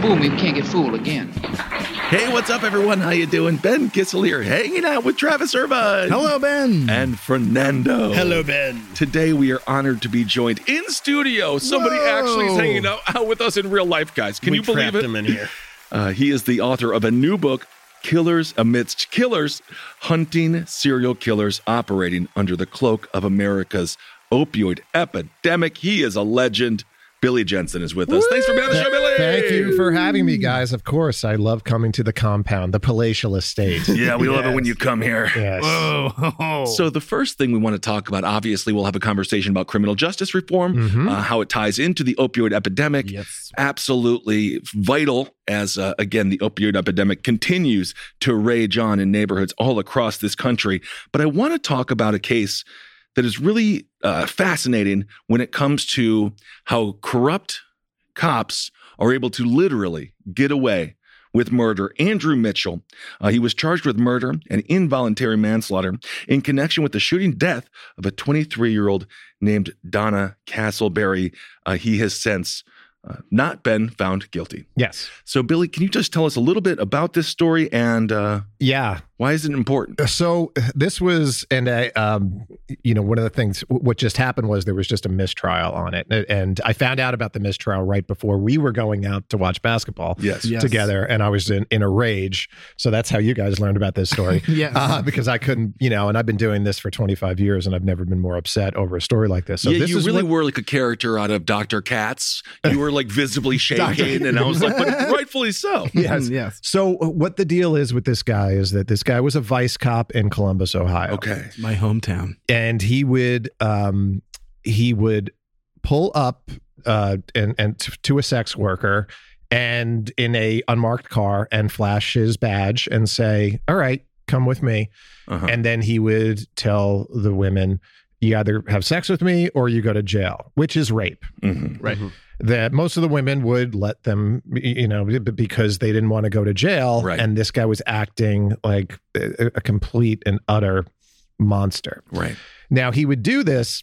Fool me, can't get fooled again. Hey, what's up, everyone? How you doing? Ben Kissel here, hanging out with Travis Irvine. Hello, Ben. And Fernando. Hello, Ben. Today, we are honored to be joined in studio. Somebody Whoa. actually is hanging out, out with us in real life, guys. Can we you believe it? him in here. Uh, he is the author of a new book, Killers Amidst Killers Hunting Serial Killers Operating Under the Cloak of America's Opioid Epidemic. He is a legend. Billy Jensen is with us. Thanks for being on the show, Billy. Thank you for having me, guys. Of course, I love coming to the compound, the palatial estate. Yeah, we love it when you come here. Yes. Whoa. So, the first thing we want to talk about, obviously, we'll have a conversation about criminal justice reform, Mhm. uh, how it ties into the opioid epidemic. yes. Absolutely vital as, uh, again, the opioid epidemic continues to rage on in neighborhoods all across this country. But I want to talk about a case that is really uh, fascinating when it comes to how corrupt cops are able to literally get away with murder. Andrew Mitchell, uh, he was charged with murder and involuntary manslaughter in connection with the shooting death of a 23 year old named Donna Castleberry. Uh, he has since uh, not been found guilty. Yes. So, Billy, can you just tell us a little bit about this story and uh, Yeah. why is it important? So this was, and I, um, you know, one of the things, what just happened was there was just a mistrial on it, and I found out about the mistrial right before we were going out to watch basketball. Yes. Yes. Together, and I was in, in a rage. So that's how you guys learned about this story. Yes. Uh, because I couldn't, you know, and I've been doing this for 25 years and I've never been more upset over a story like this. So yeah, this you is really what- were like a character out of Dr. Katz. You were like visibly shaking, and I was like, but rightfully so. Yes. yes. So uh, what the deal is with this guy is that this guy was a vice cop in Columbus, Ohio. Okay. My hometown. and he would um he would pull up uh and and t- to a sex worker and in a unmarked car and flash his badge and say all right come with me Uh-huh. and then he would tell the women you either have sex with me or you go to jail which is rape Mhm. Right. That most of the women would let them you know because they didn't want to go to jail Right. and this guy was acting like a, a complete and utter monster Right. now he would do this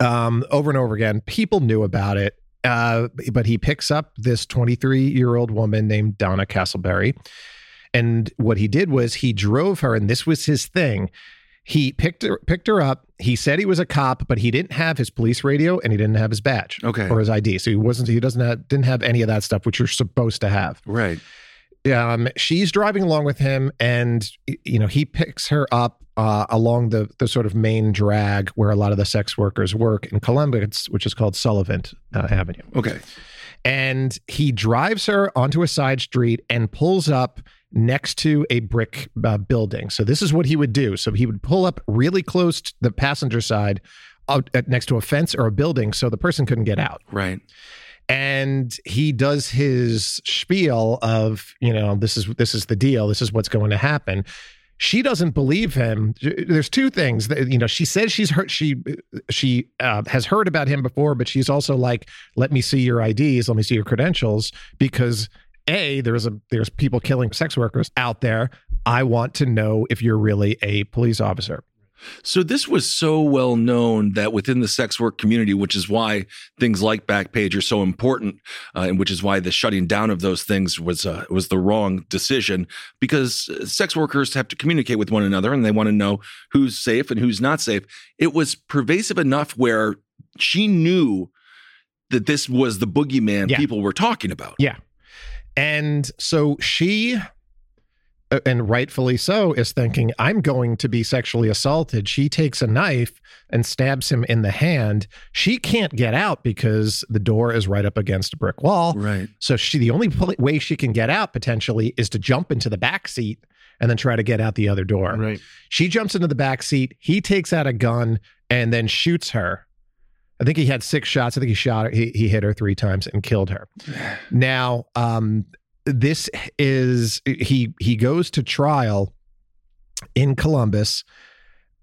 um, over and over again. People knew about it, uh, but he picks up this 23 year old woman named Donna Castleberry, and what he did was he drove her, and this was his thing. He picked her picked her up. He said he was a cop, but he didn't have his police radio and he didn't have his badge Okay. or his ID. So he wasn't. He doesn't have, didn't have any of that stuff, which you're supposed to have Right. um, she's driving along with him, and you know he picks her up uh, along the the sort of main drag where a lot of the sex workers work in Columbus, which is called Sullivan uh, Avenue. Okay. And he drives her onto a side street and pulls up next to a brick uh, building. So this is what he would do. So he would pull up really close to the passenger side, out, uh, next to a fence or a building, so the person couldn't get out Right. and he does his spiel of you know this is this is the deal this is what's going to happen she doesn't believe him there's two things that you know she says she's heard she she uh, has heard about him before but she's also like let me see your ids let me see your credentials because a there's a there's people killing sex workers out there i want to know if you're really a police officer So this was so well known that within the sex work community, which is why things like Backpage are so important, uh, and which is why the shutting down of those things was uh, was the wrong decision, because sex workers have to communicate with one another and they want to know who's safe and who's not safe. It was pervasive enough where she knew that this was the boogeyman Yeah. people were talking about. Yeah. And so she, uh, and rightfully so, is thinking, I'm going to be sexually assaulted. She takes a knife and stabs him in the hand. She can't get out because the door is right up against a brick wall. Right. So she, the only way she can get out potentially is to jump into the back seat and then try to get out the other door. Right. She jumps into the back seat. He takes out a gun and then shoots her. I think he had six shots. I think he shot her. He, he hit her three times and killed her. Now, um, this is he he goes to trial in Columbus.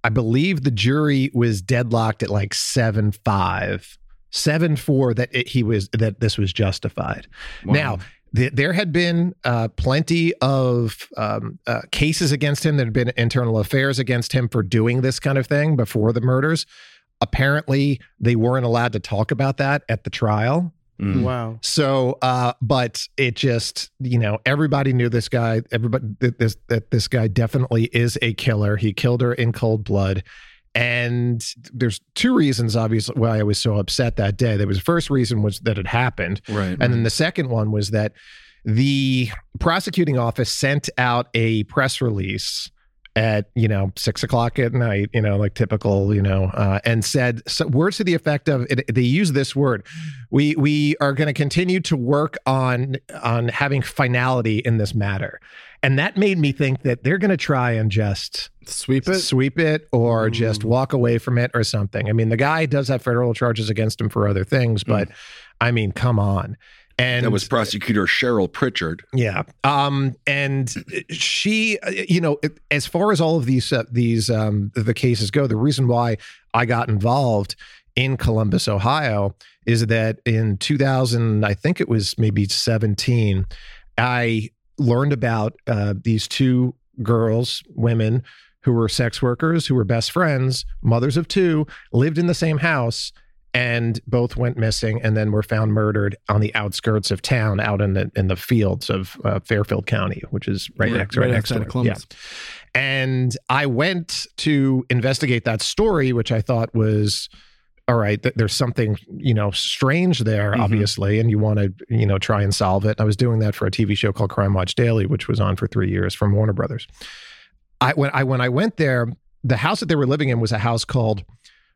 I believe the jury was deadlocked at like seven five, seven four that it, he was that this was justified. Now, there had been uh, plenty of um, uh, cases against him. There had been internal affairs against him for doing this kind of thing before the murders. Apparently, they weren't allowed to talk about that at the trial. Mm. Wow. So, uh, but it just, you know, everybody knew this guy. Everybody that this that this guy definitely is a killer. He killed her in cold blood. And there's two reasons, obviously, why I was so upset that day. There was the first reason was that it happened, Right. and then the second one was that the prosecuting office sent out a press release at you know six o'clock at night, you know, like typical, you know, uh, and said so, words to the effect of it, they use this word: we we are going to continue to work on on having finality in this matter, and that made me think that they're going to try and just Sweep it. sweep it or just Mm. walk away from it or something. I mean, the guy does have federal charges against him for other things, but I mean, come on. And that was prosecutor Cheryl Pritchard. yeah. Um and she you know as far as all of these uh, these um the cases go the reason why I got involved in Columbus Ohio is that in 2000 I think it was maybe 17 I learned about uh these two girls women who were sex workers who were best friends mothers of two lived in the same house and both went missing and then were found murdered on the outskirts of town out in the in the fields of uh, Fairfield County which is right next right right next of Columbus. Yeah. And I went to investigate that story which I thought was all right th- there's something you know strange there Mhm. obviously and you want to you know try and solve it. I was doing that for a TV show called Crime Watch Daily which was on for 3 years from Warner Brothers. I when I when I went there the house that they were living in was a house called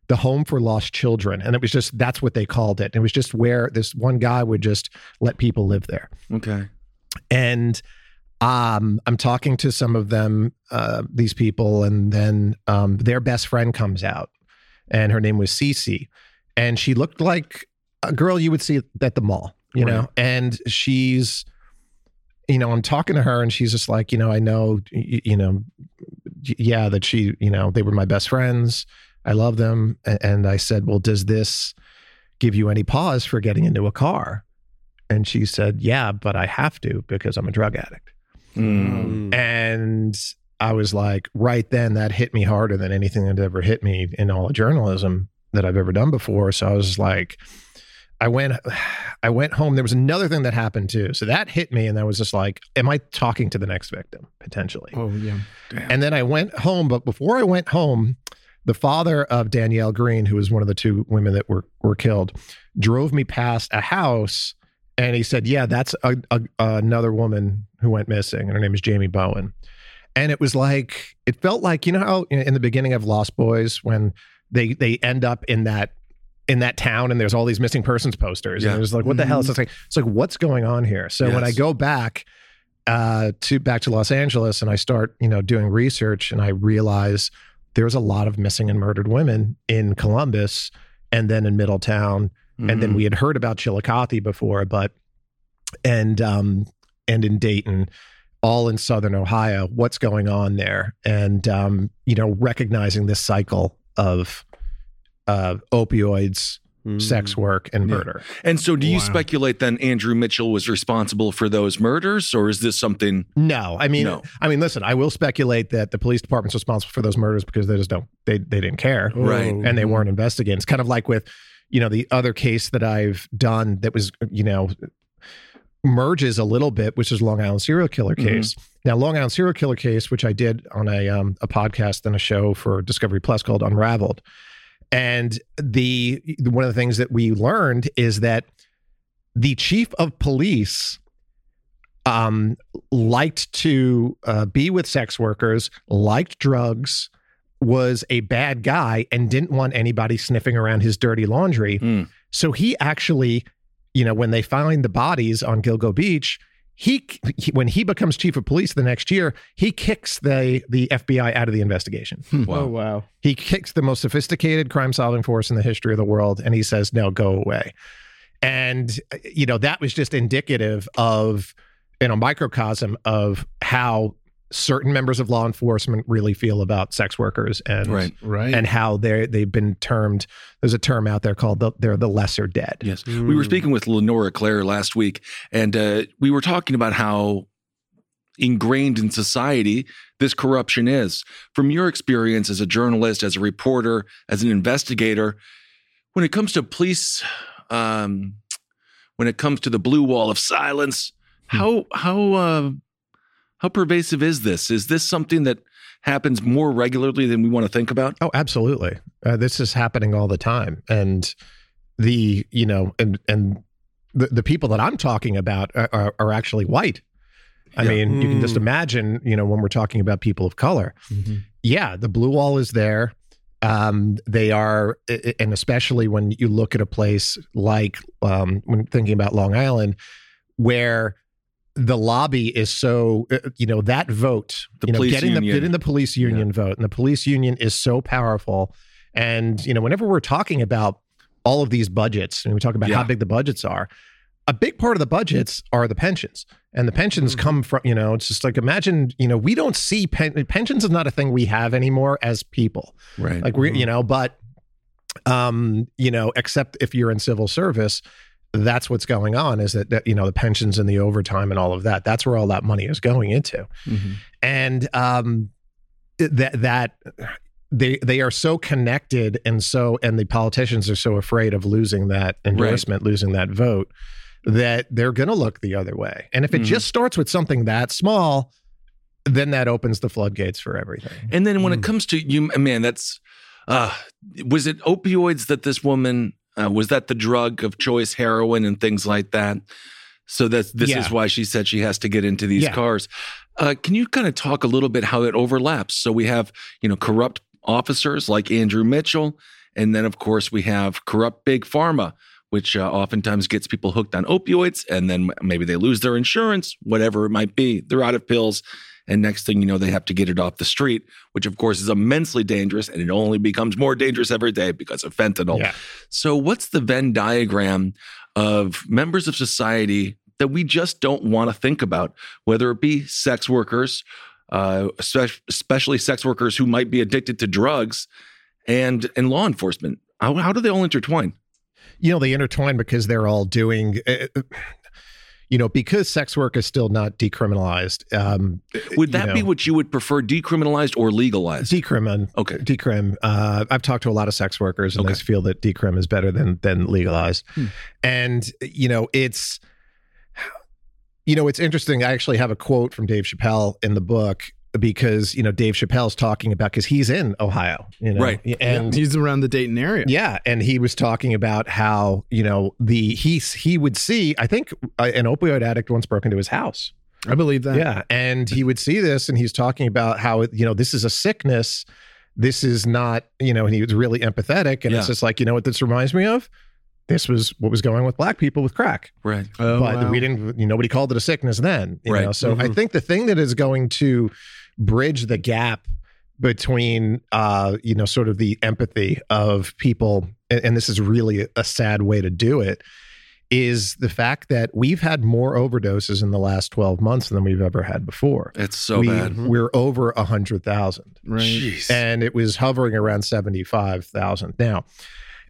the home for lost children. And it was just that's what they called it. It was just where this one guy would just let people live there. Okay. and um i'm talking to some of them uh these people and then um their best friend comes out and her name was Cece. And she looked like a girl you would see at the mall you know? And she's you know i'm talking to her and she's just like you know i know y- you know yeah that she you know they were my best friends i love them and i said well does this give you any pause for getting into a car and she said yeah but i have to because i'm a drug addict Mm. and I was like, right then, that hit me harder than anything that ever hit me in all of journalism that I've ever done before. So I was like, I went, I went home. There was another thing that happened too. So that hit me, and I was just like, am I talking to the next victim potentially? Oh yeah. And then I went home, but before I went home, the father of Danielle Green, who was one of the two women that were were killed, drove me past a house, and he said, "Yeah, that's a, a, another woman who went missing, and her name is Jamie Bowen." And it was like it felt like you know how in the beginning of Lost Boys when they they end up in that in that town and there's all these missing persons posters Yeah. and it was like what the hell? So it's like it's like what's going on here? So when I go back uh, to back to Los Angeles and I start, you know, doing research and I realize there's a lot of missing and murdered women in Columbus and then in Middletown. And then we had heard about Chillicothe before, but and um and in Dayton, all in southern Ohio, what's going on there? And um, you know, recognizing this cycle of uh opioids, sex work and murder. And so, do you Wow. speculate then Andrew Mitchell was responsible for those murders, or is this something? No, I mean, No. I mean, listen, I will speculate that the police department's responsible for those murders because they just don't, they they didn't care, Right. And they weren't investigating. It's kind of like with, you know, the other case that I've done that was, you know, merges a little bit, which is Long Island serial killer Mhm. case. Now, Long Island serial killer case, which I did on a um, a podcast and a show for Discovery Plus called Unraveled, and the one of the things that we learned is that the chief of police um, liked to uh, be with sex workers, liked drugs, was a bad guy, and didn't want anybody sniffing around his dirty laundry. Hmm. So he actually, you know, when they find the bodies on Gilgo Beach, he, he when he becomes chief of police the next year, he kicks the the FBI out of the investigation. Hmm. Oh, wow. Oh wow. He kicks the most sophisticated crime solving force in the history of the world and he says, no, go away. And, you know, that was just indicative of, you know, microcosm of how certain members of law enforcement really feel about sex workers and, Right. Right. and how they're, they've been termed, there's a term out there called the, they're the lesser dead. Yes. We were speaking with Lenora Claire last week, and uh, we were talking about how ingrained in society this corruption is. From your experience as a journalist, as a reporter, as an investigator, when it comes to police, um, when it comes to the blue wall of silence, how how uh, how pervasive is this? Is this something that happens more regularly than we want to think about? Oh, absolutely. Uh, this is happening all the time, and the you know, and and the the people that I'm talking about are, are, are actually white. I Yeah. mean, you can just Mm. imagine, you know, when we're talking about people of color. Mhm. Yeah, the blue wall is there. Um, they are, i- i- and especially when you look at a place like um, when thinking about Long Island, where the lobby is so, uh, you know, that vote, The you know, getting the getting the police union vote, and the police union is so powerful. And you know, whenever we're talking about all of these budgets, and we talk about Yeah. how big the budgets are, a big part of the budgets are the pensions, and the pensions Mm-hmm. come from you know, it's just like imagine, you know, we don't see pen, pensions is not a thing we have anymore as people, Right. like we, you know, but um, you know, except if you're in civil service. That's what's going on is that, that you know the pensions and the overtime and all of that. That's where all that money is going into Mhm. and um that that they they are so connected and so and the politicians are so afraid of losing that endorsement losing that vote that they're going to look the other way and if it Mhm. just starts with something that small then that opens the floodgates for everything And then when Mm. it comes to you, man, that's uh, was it opioids that this woman uh, was that the drug of choice, heroin and things like that. So that's this Yeah. is why she said she has to get into these Yeah. cars. Uh, can you kind of talk a little bit how it overlaps? So we have you know corrupt officers like Andrew Mitchell, and then of course we have corrupt big pharma. Which uh, oftentimes gets people hooked on opioids, and then maybe they lose their insurance, whatever it might be. They're out of pills, and next thing you know, they have to get it off the street, which of course is immensely dangerous, and it only becomes more dangerous every day because of fentanyl. Yeah. So, what's the Venn diagram of members of society that we just don't want to think about, whether it be sex workers, uh, especially sex workers who might be addicted to drugs, and and law enforcement? How, how do they all intertwine? you know they intertwine because they're all doing uh, you know because sex work is still not decriminalized um Would you that be what you would prefer, decriminalized or legalized? decrim Okay. decrim uh i've talked to a lot of sex workers and Okay. they feel that decrim is better than than legalized Hmm. and you know it's you know it's interesting i actually have a quote from dave chappelle in the book because you know dave chappelle's talking about because he's in ohio you know Right. and he's around the Dayton area. yeah, and he was talking about how you know the he he would see. I think uh, an opioid addict once broke into his house. I believe that. Yeah, and he would see this, and he's talking about how you know this is a sickness. This is not you know, and he was really empathetic, and Yeah. it's just like you know what this reminds me of. This was what was going on with black people with crack, Right. Oh, but wow. we didn't. You know, nobody called it a sickness then. You Right. know, so I Mhm. think the thing that is going to bridge the gap between uh you know sort of the empathy of people and, and this is really a sad way to do it is the fact that we've had more overdoses in the last 12 months than we've ever had before It's so we, bad. we're over a hundred thousand Right. Jeez. and it was hovering around 75,000 now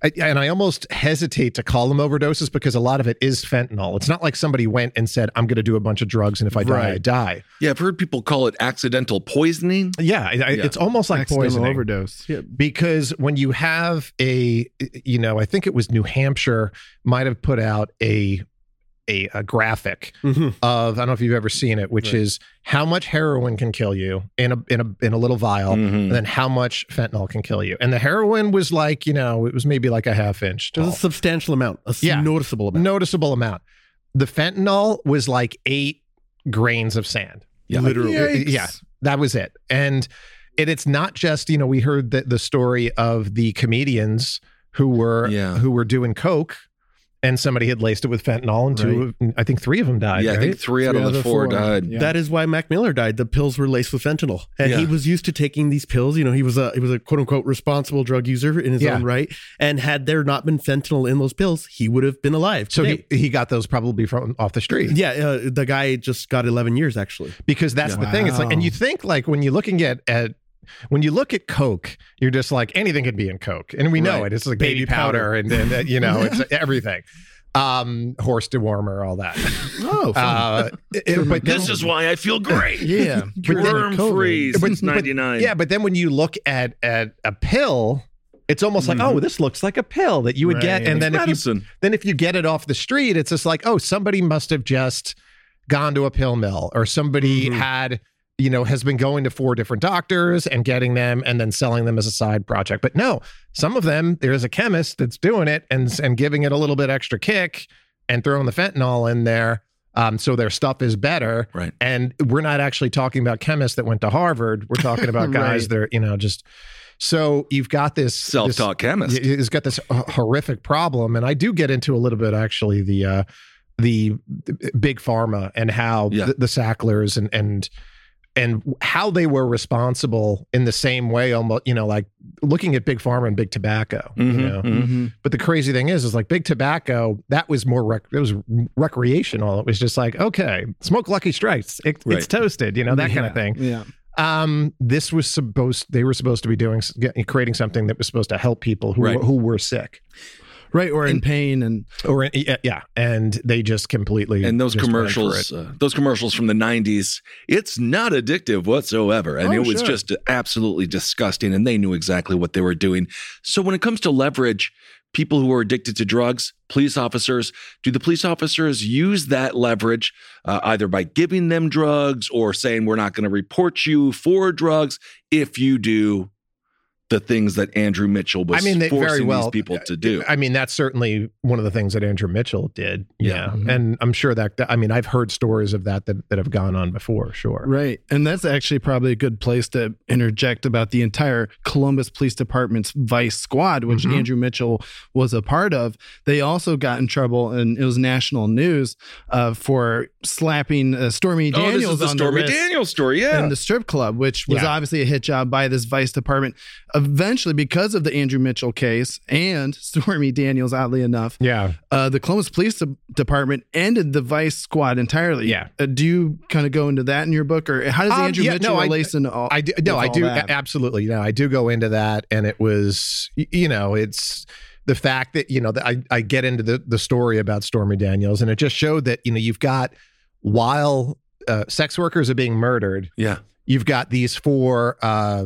I, and I almost hesitate to call them overdoses because a lot of it is fentanyl. It's not like somebody went and said, "I'm going to do a bunch of drugs, and if I die, I die." Yeah, I've heard people call it accidental poisoning. Yeah, I- I- Yeah. it's almost like Accidental poisoning. overdose. Yeah. because when you have a you know i think it was new hampshire might have put out a a, a graphic Mhm. of i don't know if you've ever seen it which Right. is how much heroin can kill you in a in a in a little vial Mhm. and then how much fentanyl can kill you and the heroin was like you know it was maybe like a half inch There's tall. a substantial amount, a Yeah. noticeable amount. noticeable amount the fentanyl was like eight grains of sand Yeah. Literally. Yikes. Yeah, that was it. And and it's not just you know we heard the, the story of the comedians who were Yeah. who were doing coke, and somebody had laced it with fentanyl, and two, I think three of them died. yeah, I think right? three out Three of the four, died. Yeah. That is why Mac Miller died. The pills were laced with fentanyl, and he was used to taking these pills. You know, he was a he was a quote unquote responsible drug user in his Yeah. own right. And had there not been fentanyl in those pills, he would have been alive. so he, he got those probably from off the street. yeah, uh, the guy just got 11 years actually. because that's the thing. It's like, and you think like when you're looking at at when you look at Coke, you're just like anything could be in Coke, and we know Right. it. It's like baby, Baby powder, powder. and, and uh, you know it's everything. Um, horse dewormer, all that. Oh, Uh, it- but This then- is why I feel great. Yeah. But then- Worm free since '99. Yeah, but then when you look at at a pill, it's almost like, oh, this looks like a pill that you would get, Right. and then if you then if you get it off the street, it's just like, oh, somebody must have just gone to a pill mill, or somebody had, you know, has been going to four different doctors and getting them, and then selling them as a side project. But no, some of them there's a chemist that's doing it and and giving it a little bit extra kick and throwing the fentanyl in there. Um, so their stuff is better. Right. And we're not actually talking about chemists that went to Harvard. We're talking about guys Right. that are, you know, just so you've got this Self-taught this- chemist. It's got this horrific problem, and I do get into a little bit actually the uh, the big pharma and how Yeah. the, the Sacklers and and and how they were responsible in the same way, almost you know, like looking at big pharma and big tobacco. You Mhm, know, mhm. Mm-hmm. but the crazy thing is, is like big tobacco. That was more rec- it was recreational. It was just like okay, smoke Lucky Strikes. It, Right. It's toasted, you know that kind of thing. Yeah. Um, this was supposed they were supposed to be doing creating something that was supposed to help people who Right. who were sick Right. Or in pain and or in, yeah, yeah, and they just completely and those just went for commercials, it. uh, those commercials from the '90s, it's not addictive whatsoever, and Oh, it was sure. just absolutely disgusting. And they knew exactly what they were doing. So when it comes to leverage, people who are addicted to drugs, police officers, do the police officers use that leverage uh, either by giving them drugs or saying we're not going to report you for drugs if you do the things that Andrew Mitchell was I mean, they forcing very well these people to do? I mean, that's certainly one of the things that Andrew Mitchell did. Yeah. Yeah, and I'm sure that I mean, I've heard stories of that that, that have gone on before. Sure, Right. And that's actually probably a good place to interject about the entire Columbus Police Department's Vice Squad, which Mhm. Andrew Mitchell was a part of. They also got in trouble, and it was national news uh, for slapping uh, Stormy oh, Daniels this is the on Stormy the wrist Daniels story. Yeah, in the strip club, which was Yeah. obviously a hit job by this Vice Department. Eventually, because of the Andrew Mitchell case and Stormy Daniels, oddly enough, Yeah, uh, the Columbus Police Department ended the Vice Squad entirely. Yeah. Uh, do you kind of go into that in your book, or how does Um, Andrew yeah, Mitchell no, I- relate into all? I do. No, with I do that? a- absolutely. No, I do go into that, and it was, you know, it's the fact that you know that I I get into the the story about Stormy Daniels, and it just showed that you know you've got while uh, sex workers are being murdered, yeah. you've got these four uh,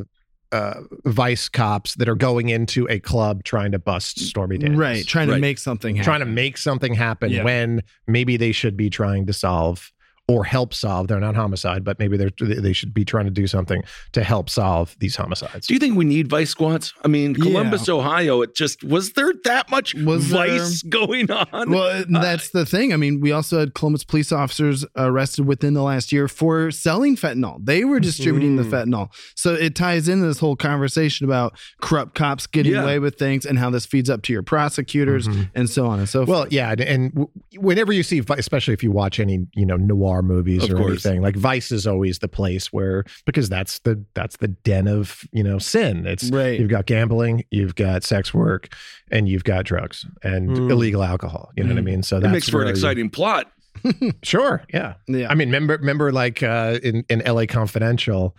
uh, vice cops that are going into a club trying to bust Stormy Daniels, Right, trying Right. to make something happen. trying to make something happen Yeah. when maybe they should be trying to solve or help solve. They're not homicide, but maybe they're they should be trying to do something to help solve these homicides. Do you think we need vice squads? I mean, Columbus, Ohio, it just was there that much Was there- vice going on? Well, and that's the thing. I mean, we also had Columbus police officers arrested within the last year for selling fentanyl. They were distributing the mm. fentanyl. So it ties into this whole conversation about corrupt cops getting Yeah. away with things and how this feeds up to your prosecutors mm-hmm. and so on and so forth. Well, yeah, and, and w- whenever you see, especially if you watch any you know noir movies Of or course. anything, like Vice is always the place where because that's the that's the den of you know sin. It's Right. You've got gambling, you've got sex work, and you've got drugs and Mm. illegal alcohol. You know what I Mm. mean? So that makes for an where you- exciting plot. Sure. Yeah. yeah. I mean, remember, remember, like uh, in in L.A. Confidential,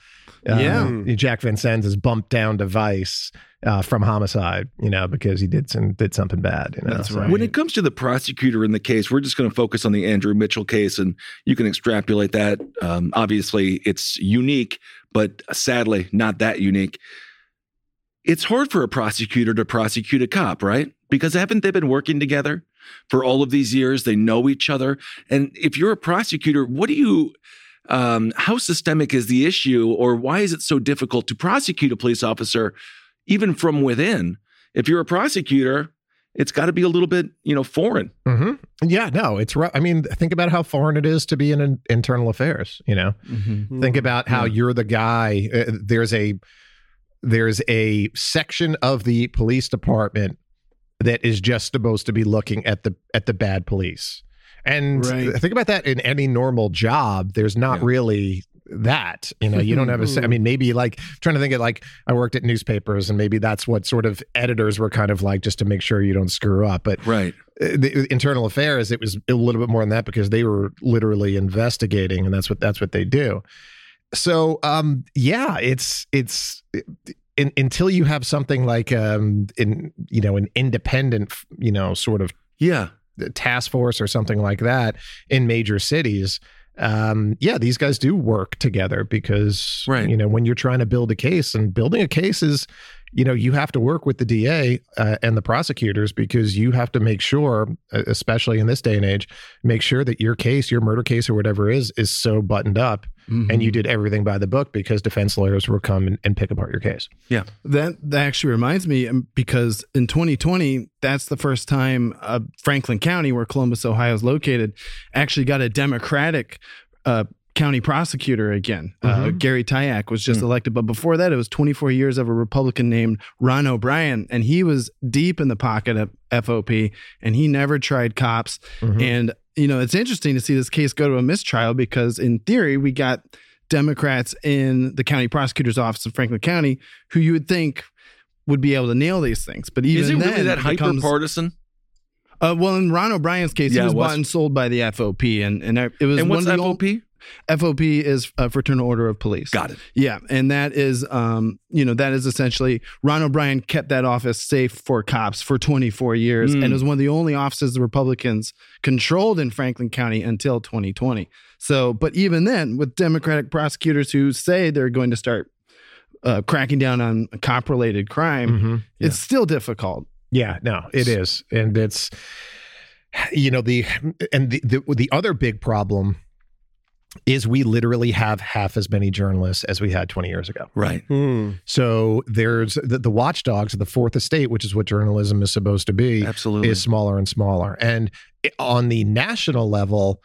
uh, Yeah. Jack Vincennes is bumped down to Vice, uh, from homicide, you know, because he did some did something bad. You know? That's So- right. When it comes to the prosecutor in the case, we're just going to focus on the Andrew Mitchell case, and you can extrapolate that. Um, obviously, it's unique, but sadly, not that unique. It's hard for a prosecutor to prosecute a cop, right? Because haven't they been working together for all of these years? They know each other. And if you're a prosecutor, what do you, um, how systemic is the issue, or why is it so difficult to prosecute a police officer, even from within? If you're a prosecutor, it's got to be a little bit, you know, foreign. Mhm. Yeah, no, it's rough. I mean, think about how foreign it is to be in an internal affairs. You know, Mhm. think about how Yeah. you're the guy. Uh, there's a there's a section of the police department that is just supposed to be looking at the at the bad police. And Right. think about that in any normal job. There's not Yeah. really that you know you don't have a i mean maybe like trying to think of like i worked at newspapers and maybe that's what sort of editors were kind of like just to make sure you don't screw up but Right. uh, the internal affairs it was a little bit more than that because they were literally investigating and that's what that's what they do so um yeah it's it's in, until you have something like um in you know an independent you know sort of Yeah. task force or something like that in major cities um yeah these guys do work together because Right. you know when you're trying to build a case and building a case is you know you have to work with the DA uh, and the prosecutors because you have to make sure uh, especially in this day and age make sure that your case your murder case or whatever is is so buttoned up and you did everything by the book because defense lawyers will come and, and pick apart your case Yeah. That that actually reminds me um, because in 2020, that's the first time uh, Franklin County, where Columbus, Ohio is located, actually got a Democratic uh, county prosecutor again. Uh, Gary Tyack was just elected, but before that, it was 24 years of a Republican named Ron O'Brien, and he was deep in the pocket of FOP, and he never tried cops. And you know, it's interesting to see this case go to a mistrial because, in theory, we got Democrats in the county prosecutor's office in Franklin County who you would think would be able to nail these things. But even Is it then, really that hyper becomes- partisan? Uh, well, in Ron O'Brien's case, Yeah, he was, was. bought and sold by the FOP, and and it was And one what's of the old- FOP? Is a Fraternal Order of Police. Got it. Yeah, and that is, um, you know, that is essentially Ron O'Brien kept that office safe for cops for 24 years, Mm. and it was one of the only offices the Republicans controlled in Franklin County until 2020. So, but even then, with Democratic prosecutors who say they're going to start uh, cracking down on cop-related crime, Mhm. it's still difficult. Yeah, no, it is, and it's you know the and the the, the other big problem is we literally have half as many journalists as we had 20 years ago. Right. Hmm. So there's the, the watchdogs of the fourth estate, which is what journalism is supposed to be, Absolutely. is smaller and smaller. And on the national level,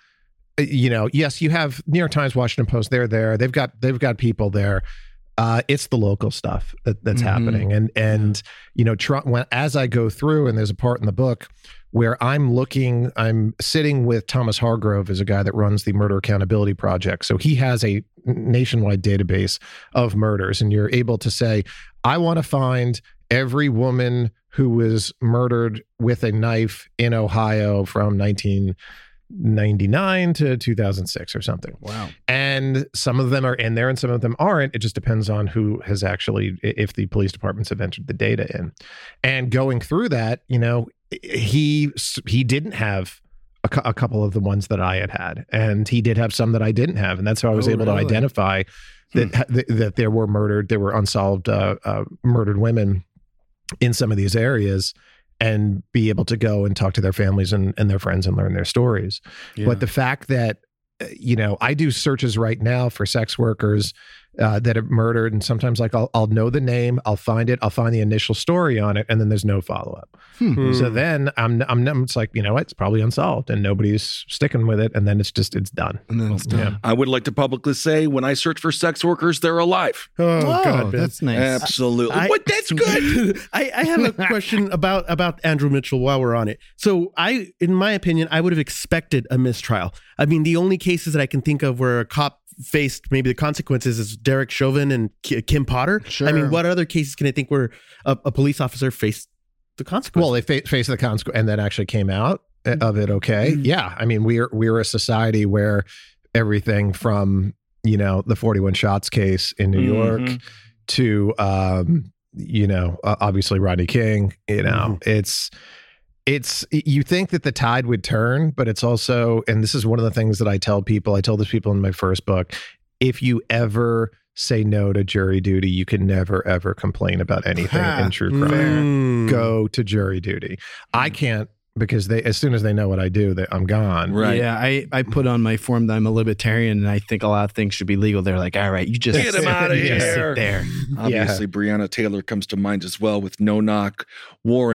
uh, you know, yes, you have New York Times, Washington Post. They're there. They've got they've got people there. Uh, it's the local stuff that, that's Mhm. happening, and and you know, Trump. When as I go through, and there's a part in the book where I'm looking, I'm sitting with Thomas Hargrove, is a guy that runs the Murder Accountability Project. So he has a nationwide database of murders, and you're able to say, I want to find every woman who was murdered with a knife in Ohio from 1999 to 2006 or something. Wow. And some of them are in there and some of them aren't. It just depends on who has actually, if the police departments have entered the data in. And going through that, you know, he he didn't have a, cou- a couple of the ones that I had had, and he did have some that I didn't have, and that's how I was Oh, able to identify that that, that there were murdered, there were unsolved uh, uh, murdered women in some of these areas. And be able to go and talk to their families and, and their friends and learn their stories. But the fact that, uh, you know, I do searches right now for sex workers uh, that have murdered, and sometimes like I'll, I'll know the name, I'll find it, I'll find the initial story on it, and then there's no follow up. Hmm. So then I'm, I'm, it's like, you know what, it's probably unsolved, and nobody's sticking with it, and then it's just, it's done. And then it's done. Yeah. I would like to publicly say when I search for sex workers, they're alive. Oh, Oh, God, Ben. that's nice. Absolutely. I- what? That's good. I, I have a question about about Andrew Mitchell while we're on it. So I, in my opinion, I would have expected a mistrial. I mean, the only cases that I can think of where a cop faced maybe the consequences is Derek Chauvin and Kim Potter. I mean, what other cases can I think where a, a police officer faced the consequences? Well, they fa- faced the consequence and then actually came out uh, of it okay. Mm. Yeah. I mean, we're, we're a society where everything from, you know, the 41 shots case in New York Mhm. to um you know, uh, obviously Rodney King. You know, it's it's you think that the tide would turn, but it's also, and this is one of the things that I tell people. I tell this people in my first book. If you ever say no to jury duty, you can never ever complain about anything in true crime. Mm. Go to jury duty. I can't because they as soon as they know what I do, they, I'm gone. Right. Yeah, I, I put on my form that I'm a libertarian and I think a lot of things should be legal. They're like, all right, you just Get them out of you just here." sit there. Obviously, Breonna Taylor comes to mind as well with No Knock Warrant.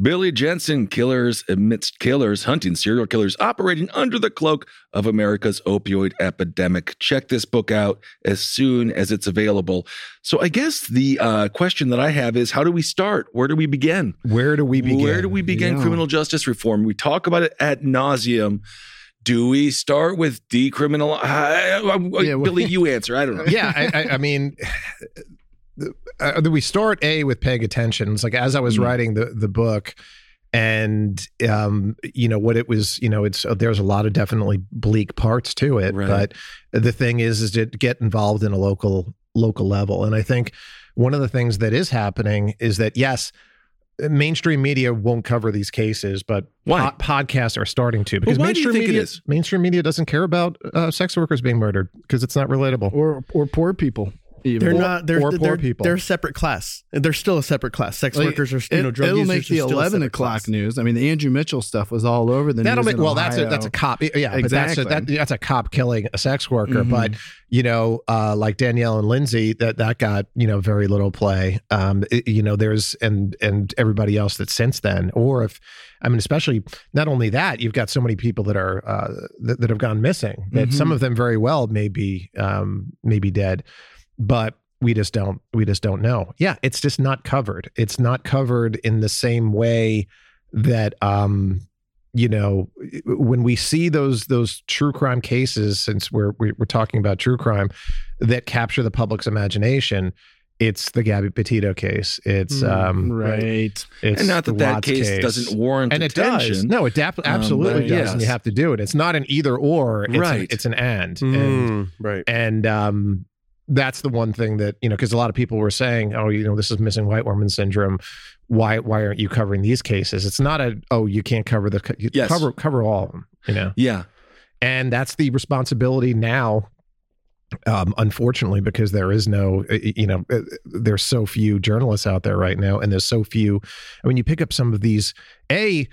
Billy Jensen, killers amidst killers, hunting serial killers operating under the cloak of America's opioid epidemic. Check this book out as soon as it's available. So, I guess the uh, question that I have is how do we start? Where do we begin? Where do we begin? Where do we begin Yeah. criminal justice reform? We talk about it at nauseum. Do we start with decriminal? Uh, Yeah, well- Billy, you answer. I don't know. yeah, I, I, I mean, uh, we start a with paying attention. It's like as I was Mm. writing the the book, and um, you know what it was. You know, it's there's a lot of definitely bleak parts to it, Right. but the thing is, is to get involved in a local local level, and I think one of the things that is happening is that yes. Mainstream media won't cover these cases, but Why? po- podcasts are starting to because why mainstream media mainstream media doesn't care about uh, sex workers being murdered because it's not relatable. Or or poor people. Even. They're not. They're, they're, poor people. They're a separate class. They're still a separate class. Sex Like, workers are, you know, it, drug it'll make the are still a 11 o'clock class. news. I mean, the Andrew Mitchell stuff was all over the That'll news. make well. That's a that's a cop. Yeah, but that's a, Exactly. that, that's a cop killing a sex worker. Mhm. But you know, uh, like Danielle and Lindsay, that that got you know very little play. Um, it- you know, there's and and everybody else that since then, or if I mean, especially not only that, you've got so many people that are uh, that, that have gone missing. That Mhm. some of them very well may be um, may be dead, but we just don't we just don't know. Yeah, it's just not covered. It's not covered in the same way that um you know when we see those those true crime cases since we're we- we're talking about true crime that capture the public's imagination it's the Gabby Petito case it's Mm, um right. it's and not that the that Watts case, case. doesn't warrant and it attention. does no it dap- absolutely but does and you have to do it it's not an either or it's Right. an, it's an and and Mm, right. and um that's the one thing that you know because a lot of people were saying oh you know this is missing white woman syndrome why why aren't you covering these cases it's not a oh you can't cover the you Yes. cover cover all of them you know Yeah. and that's the responsibility now um unfortunately because there is no uh, you know uh, there's so few journalists out there right now and there's so few I mean you pick up some of these a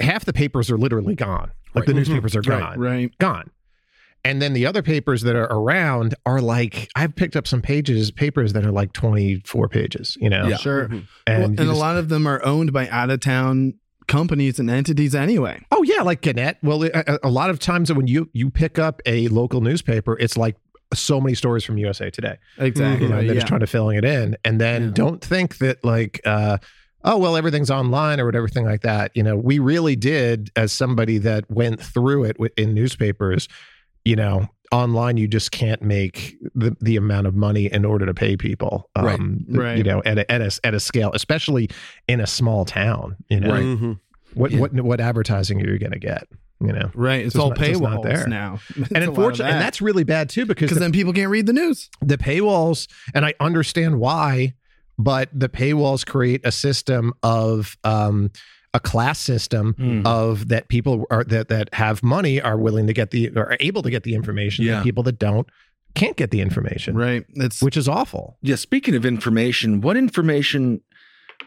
half the papers are literally gone like the Right. newspapers are Right, gone right. gone and then the other papers that are around are like I've picked up some pages papers that are like 24 pages you know Yeah. Sure. Mhm. and, Well, and you a lot of them are owned by out of town companies and entities anyway. Oh yeah, like Gannett. Well, a, a lot of times when you you pick up a local newspaper, it's like so many stories from USA Today. Exactly. You know, they're yeah. just trying to filling it in, and then Yeah. don't think that like. uh Oh well, everything's online or whatever, thing like that. You know, we really did, as somebody that went through it in newspapers. You know, online you just can't make the, the amount of money in order to pay people. Right, Um, right. You know, at a, at a at a scale, especially in a small town. You know, Right. Mhm. what Yeah. what what advertising are you going to get? You know, Right. It's Just all not- just not paywalls there. now. and unfortunately, and that's really bad too because because the, then people can't read the news. the paywalls, and I understand why, but the paywalls create a system of um, a class system Mm. of that people are that that have money are willing to get the are able to get the information. Yeah. and people that don't can't get the information, Right. It's which is awful. Yeah. Speaking of information, what information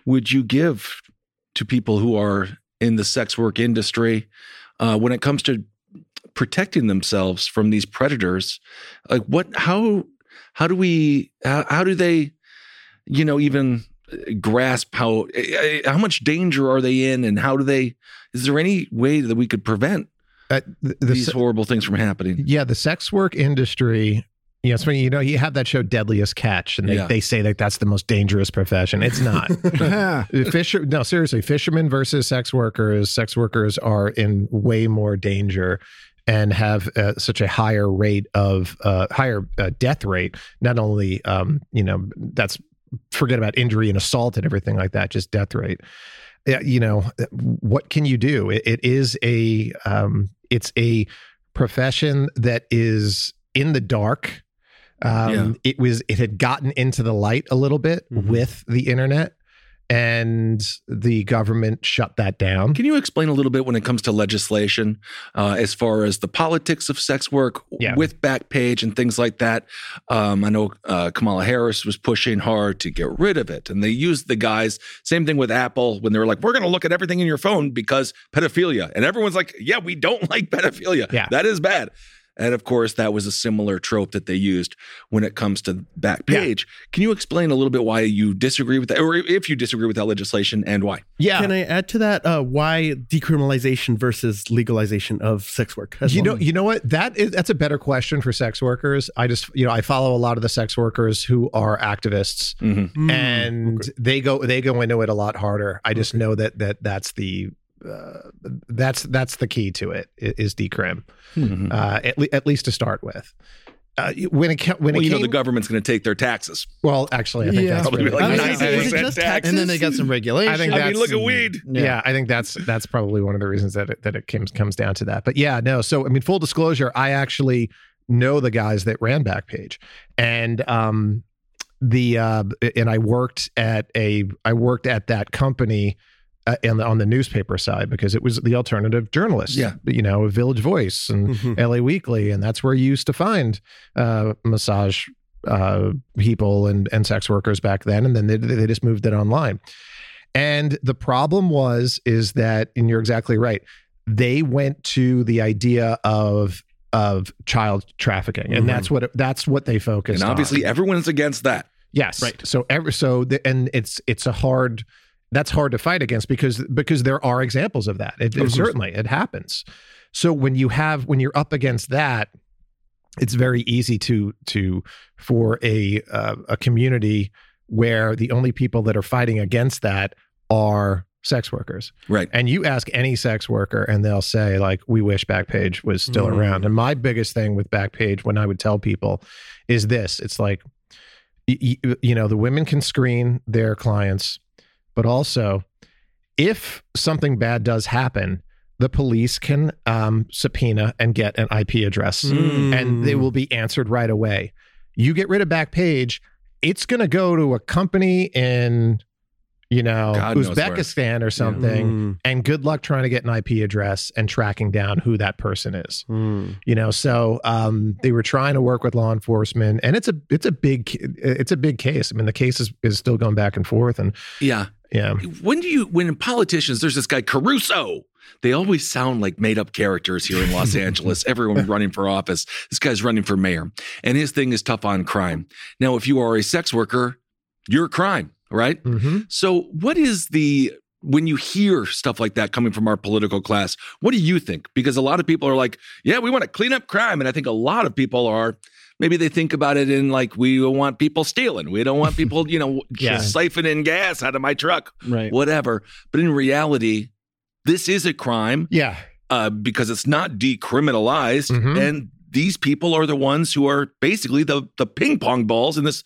would you give to people who are in the sex work industry uh, when it comes to protecting themselves from these predators. Like what? How? How do we? How, how do they? You know, even grasp how how much danger are they in, and how do they? Is there any way that we could prevent Uh, the, the these se- horrible things from happening? yeah, the sex work industry. Yes, when you know you have that show Deadliest Catch, and they, Yeah. they say that that's the most dangerous profession. It's not. Fisher, no, seriously, fishermen versus sex workers. Sex workers are in way more danger and have uh, such a higher rate of uh, higher uh, death rate. Not only, um, you know, that's forget about injury and assault and everything like that, just death rate. Yeah, you know, what can you do? It, it is a, um, it's a profession that is in the dark. Um, Yeah. It was, it had gotten into the light a little bit Mm-hmm. with the internet, and the government shut that down. Can you explain a little bit when it comes to legislation, uh, as far as the politics of sex work Yeah. with Backpage and things like that? Um, I know uh, Kamala Harris was pushing hard to get rid of it, and they used the guys. Same thing with Apple when they were like, "We're going to look at everything in your phone because pedophilia," and everyone's like, "Yeah, we don't like pedophilia. Yeah. that is bad." And of course, that was a similar trope that they used when it comes to Backpage. Can you explain a little bit why you disagree with that, or if you disagree with that legislation, and why? Yeah. Can I add to that? Uh, why decriminalization versus legalization of sex work? as you well? know, you know what? That is that's a better question for sex workers. I just, you know, I follow a lot of the sex workers who are activists, Mm-hmm. Mm, and they go they go into it a lot harder. I just know that that that's the uh, that's that's the key to it is i- is decrim, Mhm. uh, at, le- at least to start with. Uh, when it ca- when well, it you came, know the government's going to take their taxes. well, actually, I think Yeah. that's Probably really- like I was I gonna think- say, ninety percent just tax. and then they got some regulations. I think I mean, look at weed. Yeah. I think that's that's probably one of the reasons that it, that it comes comes down to that. But yeah, no. So I mean, full disclosure, I actually know the guys that ran Backpage, and um, the uh, and I worked at a I worked at that company. Uh, and on the newspaper side, because it was the alternative journalists. Yeah. you know, Village Voice and Mhm. LA Weekly, and that's where you used to find uh, massage uh, people and and sex workers back then, and then they they just moved it online. And the problem was is that, and you're exactly right. They went to the idea of of child trafficking, and Mhm. that's what that's what they focused. And obviously, on. everyone's against that. yes, Right. So every so the, and it's it's a hard that's hard to fight against because because there are examples of that. It, it Mhm. certainly it happens. So when you have when you're up against that, it's very easy to to for a uh, a community where the only people that are fighting against that are sex workers. Right. And you ask any sex worker and they'll say like we wish Backpage was still Mm. around. And my biggest thing with Backpage when I would tell people is this, it's like you know, the women can screen their clients, but also if something bad does happen, the police can um, subpoena and get an IP address Mm. and they will be answered right away. You get rid of Backpage, it's going to go to a company in, you know, God. Uzbekistan or something. Mm, And good luck trying to get an IP address and tracking down who that person is. mm. You know, so um, they were trying to work with law enforcement, and it's a it's a big it's a big case. I mean, the case is, is still going back and forth, and Yeah. Yeah, When do you, when politicians, there's this guy, Caruso. They always sound like made up characters here in Los Angeles. Everyone running for office. This guy's running for mayor, and his thing is tough on crime. Now, if you are a sex worker, you're a crime, right? hmm So, what is the when you hear stuff like that coming from our political class? What do you think? Because a lot of people are like, "Yeah, we want to clean up crime," and I think a lot of people are. Maybe they think about it in like, we don't want people stealing. We don't want people, you know, Yeah. siphoning gas out of my truck, Right. whatever. But in reality, this is a crime yeah, uh, because it's not decriminalized, Mhm. and these people are the ones who are basically the the ping pong balls in this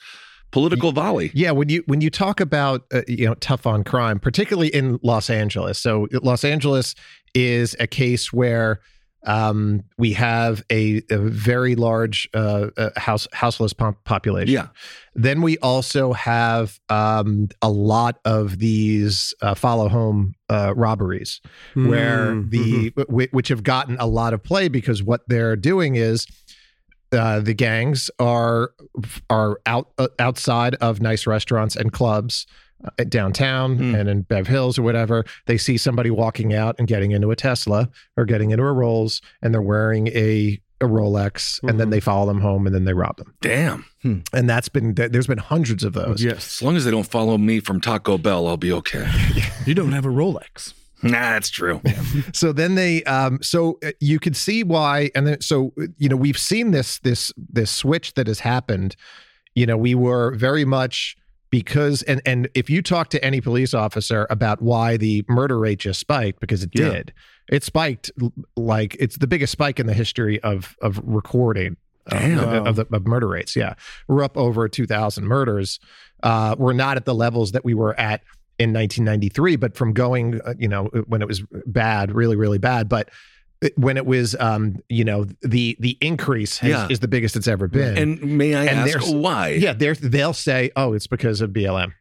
political volley. yeah. When you when you talk about uh, you know tough on crime, particularly in Los Angeles, so Los Angeles is a case where um, we have a, a very large uh, uh, house houseless pop- population. Yeah. Then we also have um, a lot of these uh, follow home uh, robberies, where Mm, the wh- which have gotten a lot of play because what they're doing is uh, the gangs are are out uh, outside of nice restaurants and clubs. Uh, downtown Hmm. and in Bev Hills or whatever, they see somebody walking out and getting into a Tesla or getting into a Rolls, and they're wearing a a Rolex, and Mm-hmm. then they follow them home and then they rob them. Damn. And that's been there's been hundreds of those. Yes. As long as they don't follow me from Taco Bell, I'll be okay. You don't have a Rolex. Nah, that's true. so then they um so uh, you could see why and then so uh, you know we've seen this this this switch that has happened you know we were very much because and and if you talk to any police officer about why the murder rate just spiked because it Yeah. did it spiked like it's the biggest spike in the history of of recording uh, of, of the of murder rates yeah we're up over 2000 murders uh we're not at the levels that we were at in 1993 but from going uh, you know when it was bad really really bad but when it was um you know the the increase has, Yeah. is the biggest it's ever been And may I And ask there's- why? yeah they're, they'll say oh it's because of blm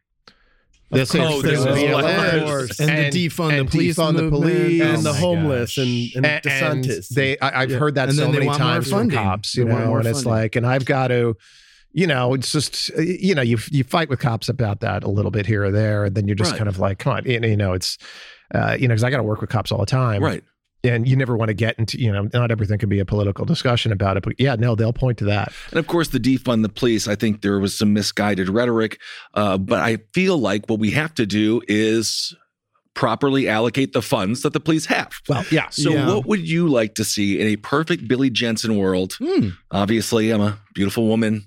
They'll say course, it's because of of BLM. course. And the defund the police defund the movement. police. and the Oh homeless gosh. and, and, and, and DeSantis. they I, I've Yeah. heard that And so many times from cops, you They know, and it's funding. like, and I've got to, you know, it's just, you know, you you fight with cops about that a little bit here or there, and then you're just Right. kind of like, come on, you know, you know, it's, uh, you know, because I got to work with cops all the time, Right. And you never want to get into, you know, not everything can be a political discussion about it, but yeah, no, they'll point to that. And of course, the defund the police, I think there was some misguided rhetoric. Uh, but I feel like what we have to do is properly allocate the funds that the police have. Well, yeah. So, Yeah. what would you like to see in a perfect Billy Jensen world? Hmm. Obviously, I'm a beautiful woman.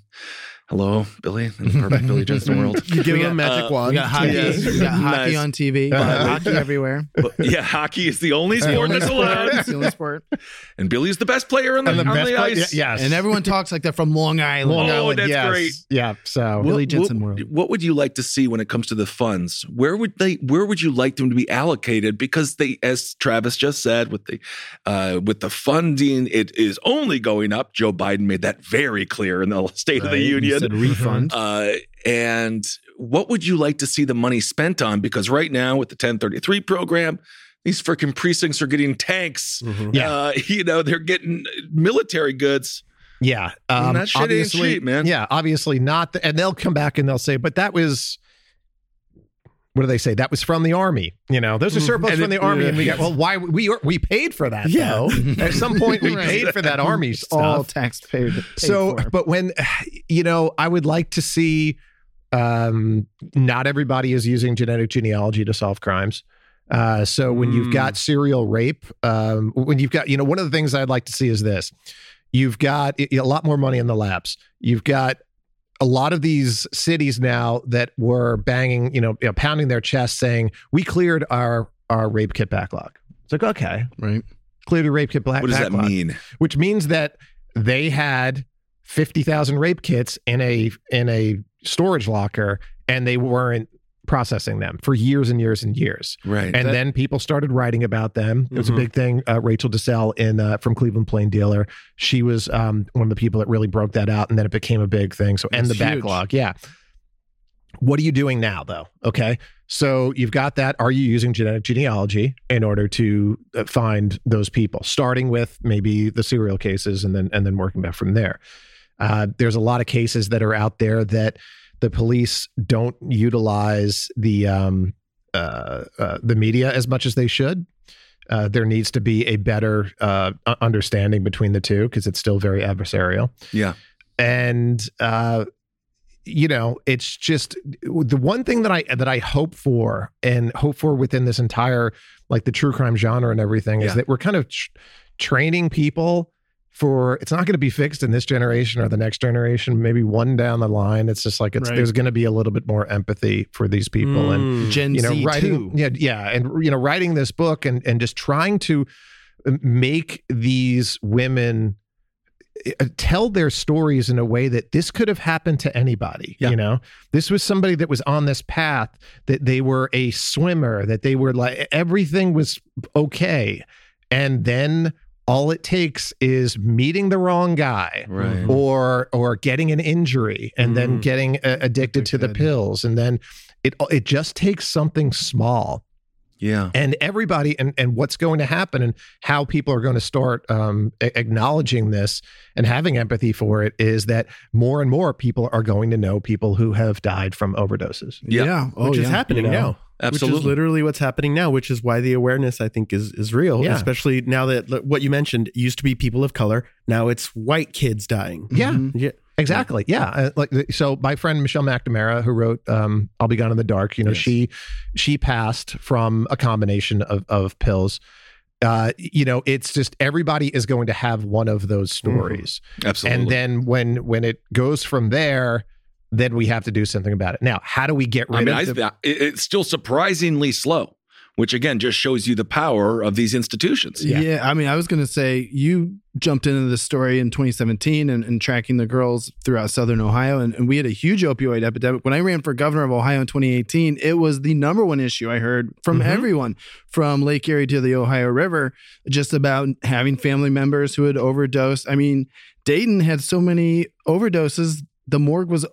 Hello, Billy, in the perfect Billy Jensen world. you give We him a magic uh, wand. We got hockey. Yes. We got hockey Nice. on TV. Uh, hockey everywhere. But, yeah, hockey is the only It's the sport only that's sport. allowed. It's the only sport. And Billy's the best player on the, the on best the ice. yeah, yes. And everyone talks like that from Long Island. Long Oh, Island, that's yes. great. Yeah. So Billy What- Jensen what, world. What would you like to see when it comes to the funds? Where would they? Where would you like them to be allocated? Because they, as Travis just said, with the uh, with the funding, it is only going up. Joe Biden made that very clear in the State of the Union. Said refund. Uh, and what would you like to see the money spent on? Because right now, with the 1033 program, these freaking precincts are getting tanks. Mhm. Yeah. Uh, you know, they're getting military goods. Yeah, um, And that shit ain't obviously, cheap, man. Yeah, obviously not. The, and they'll come back and they'll say, "But that was." What do they say? That was from the army. You know, those are surplus And from the army, and we got well. Why we we paid for that? Yeah. though. At some point, we Right. paid for that army It's stuff. all taxpayer. paid so, for. but when you know, I would like to see. Um, not everybody is using genetic genealogy to solve crimes. Uh, so when you've Mm. got serial rape, um, when you've got, you know, one of the things I'd like to see is this: you've got a a lot more money in the labs. You've got a lot of these cities now that were banging, you know, you know, pounding their chest, saying we cleared our our rape kit backlog. It's like okay, right. cleared your rape kit backlog. What does that mean? which means that they had 50,000 rape kits in a in a storage locker and they weren't processing them for years and years and years. Right. And then people started writing about them. It was a Mhm. big thing. Uh, Rachel Dissell in uh, from Cleveland Plain Dealer, she was um, one of the people that really broke that out, and then it became a big thing. So end the huge. backlog. Yeah. What are you doing now, though? Okay, so you've got that. Are you using genetic genealogy in order to uh, find those people, starting with maybe the serial cases, and then and then working back from there? Uh, there's a lot of cases that are out there that the police don't utilize the um, uh, uh, the media as much as they should. Uh, there needs to be a better uh, understanding between the two because it's still very adversarial. Yeah. And uh, you know, it's just the one thing that I that I hope for and hope for within this entire like the true crime genre and everything is that we're kind of tr- training people for it's not going to be fixed in this generation or the next generation maybe one down the line it's just like it's Right. there's going to be a little bit more empathy for these people and Mm. Gen you know Z writing too. yeah yeah and you know writing this book and and just trying to make these women uh, tell their stories in a way that this could have happened to anybody Yeah. you know this was somebody that was on this path that they were a swimmer that they were like everything was okay and then all it takes is meeting the wrong guy Right. or or getting an injury and then Mm. getting uh, addicted to the pills and then it it just takes something small Yeah. and everybody and, and what's going to happen and how people are going to start um, a- acknowledging this and having empathy for it is that more and more people are going to know people who have died from overdoses Yeah. Oh, which is yeah. happening You know? now. Which is literally what's happening now, which is why the awareness I think is is real. Yeah. Especially now that look, what you mentioned used to be people of color. Now it's white kids dying. yeah Yeah. Exactly. Yeah. Uh, like so, my friend Michelle McNamara, who wrote um, "I'll Be Gone in the Dark," you know, Yes. she she passed from a combination of of pills. Uh, you know, it's just everybody is going to have one of those stories, Absolutely. and then when when it goes from there, then we have to do something about it. Now, how do we get rid I mean, of I, the, it- it's still surprisingly slow, which again just shows you the power of these institutions. Yeah. I mean, I was going to say you jumped into this story in 2017 and, and tracking the girls throughout Southern Ohio. And, and we had a huge opioid epidemic. When I ran for governor of Ohio in 2018, it was the number one issue I heard from Mhm. everyone from Lake Erie to the Ohio River, just about having family members who had overdosed. I mean, Dayton had so many overdoses, the morgue was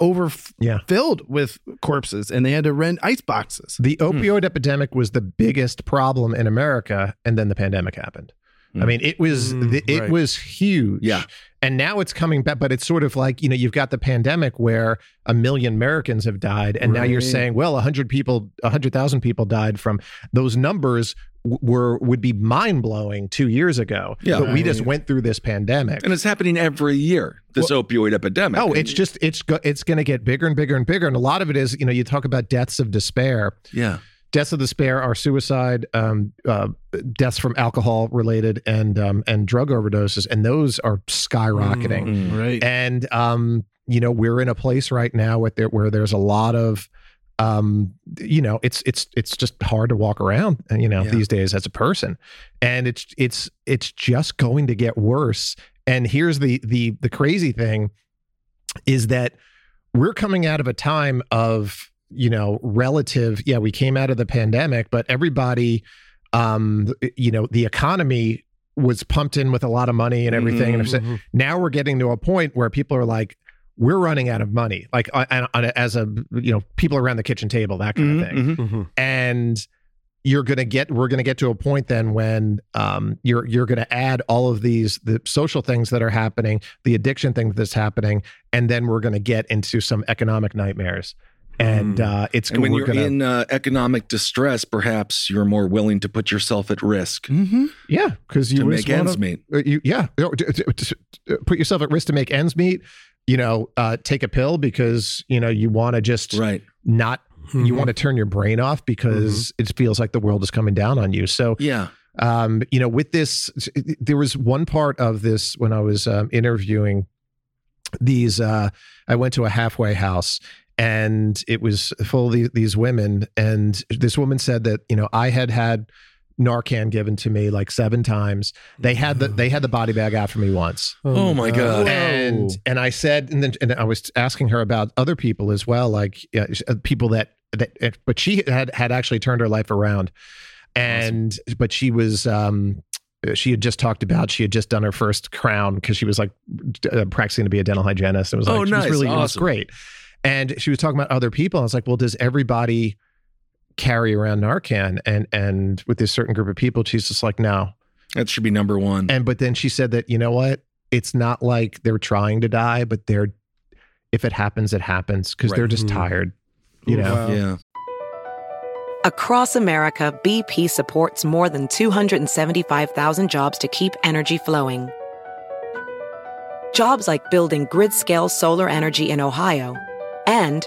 over Yeah. filled with corpses and they had to rent ice boxes. the opioid epidemic was the biggest problem in America, and then the pandemic happened. I Mm. mean, it was Mm, the, it right. was huge. Yeah. And now it's coming back, but it's sort of like, you know, you've got the pandemic where a million Americans have died. And now you're saying, well, 100 people, 100,000 people died from those numbers w- were would be mind blowing two years ago. Yeah. but we just went through this pandemic. And it's happening every year, this opioid epidemic. Oh, it's just it's go, it's going to get bigger and bigger and bigger, and a lot of it is you know you talk about deaths of despair. yeah. Deaths of despair are suicide, um, uh, deaths from alcohol related, and um, and drug overdoses, and those are skyrocketing. Mm. Right. And um, you know we're in a place right now where there where there's a lot of um you know it's it's it's just hard to walk around uh, you know Yeah. these days as a person and it's it's it's just going to get worse and here's the the the crazy thing is that we're coming out of a time of you know relative yeah we came out of the pandemic but everybody um you know the economy was pumped in with a lot of money and everything and Mhm. I'm now we're getting to a point where people are like we're running out of money like on, on a- as a you know people around the kitchen table that kind Mhm, of thing mhm. Mhm. and you're going to get we're going to get to a point then when um, you're you're going to add all of these the social things that are happening the addiction thing that's happening and then we're going to get into some economic nightmares and Mm. uh, it's And when you're gonna, in uh, economic distress, perhaps you're more willing to put yourself at risk Mm-hmm. yeah because you to just make ends wanna- meet. uh, you yeah put yourself at risk to make ends meet you know uh, take a pill because you know you want to just Right. not you Mhm. want to turn your brain off because it feels like the world is coming down on you so Yeah. um, you know, with this, there was one part of this when I was um, interviewing these. Uh, I went to a halfway house, and it was full of these, these women. And this woman said that you know I had had Narcan given to me like seven times. They had the they had the body bag after me once. Oh, my God. And and I said, and then and I was asking her about other people as well, like uh, people that that. But she had had actually turned her life around, and but she was um she had just talked about she had just done her first crown because she was like uh, practicing to be a dental hygienist. It was like Oh, she was nice. really it was great, and she was talking about other people. I was like, well, does everybody carry around Narcan? And and with this certain group of people, she's just like, no. That should be number one. And but then she said that you know what? It's not like they're trying to die, but they're if it happens, it happens because they're Right. just Mhm. tired. You know. Wow. yeah. Across America, BP supports more than 275,000 jobs to keep energy flowing. Jobs like building grid scale solar energy in Ohio and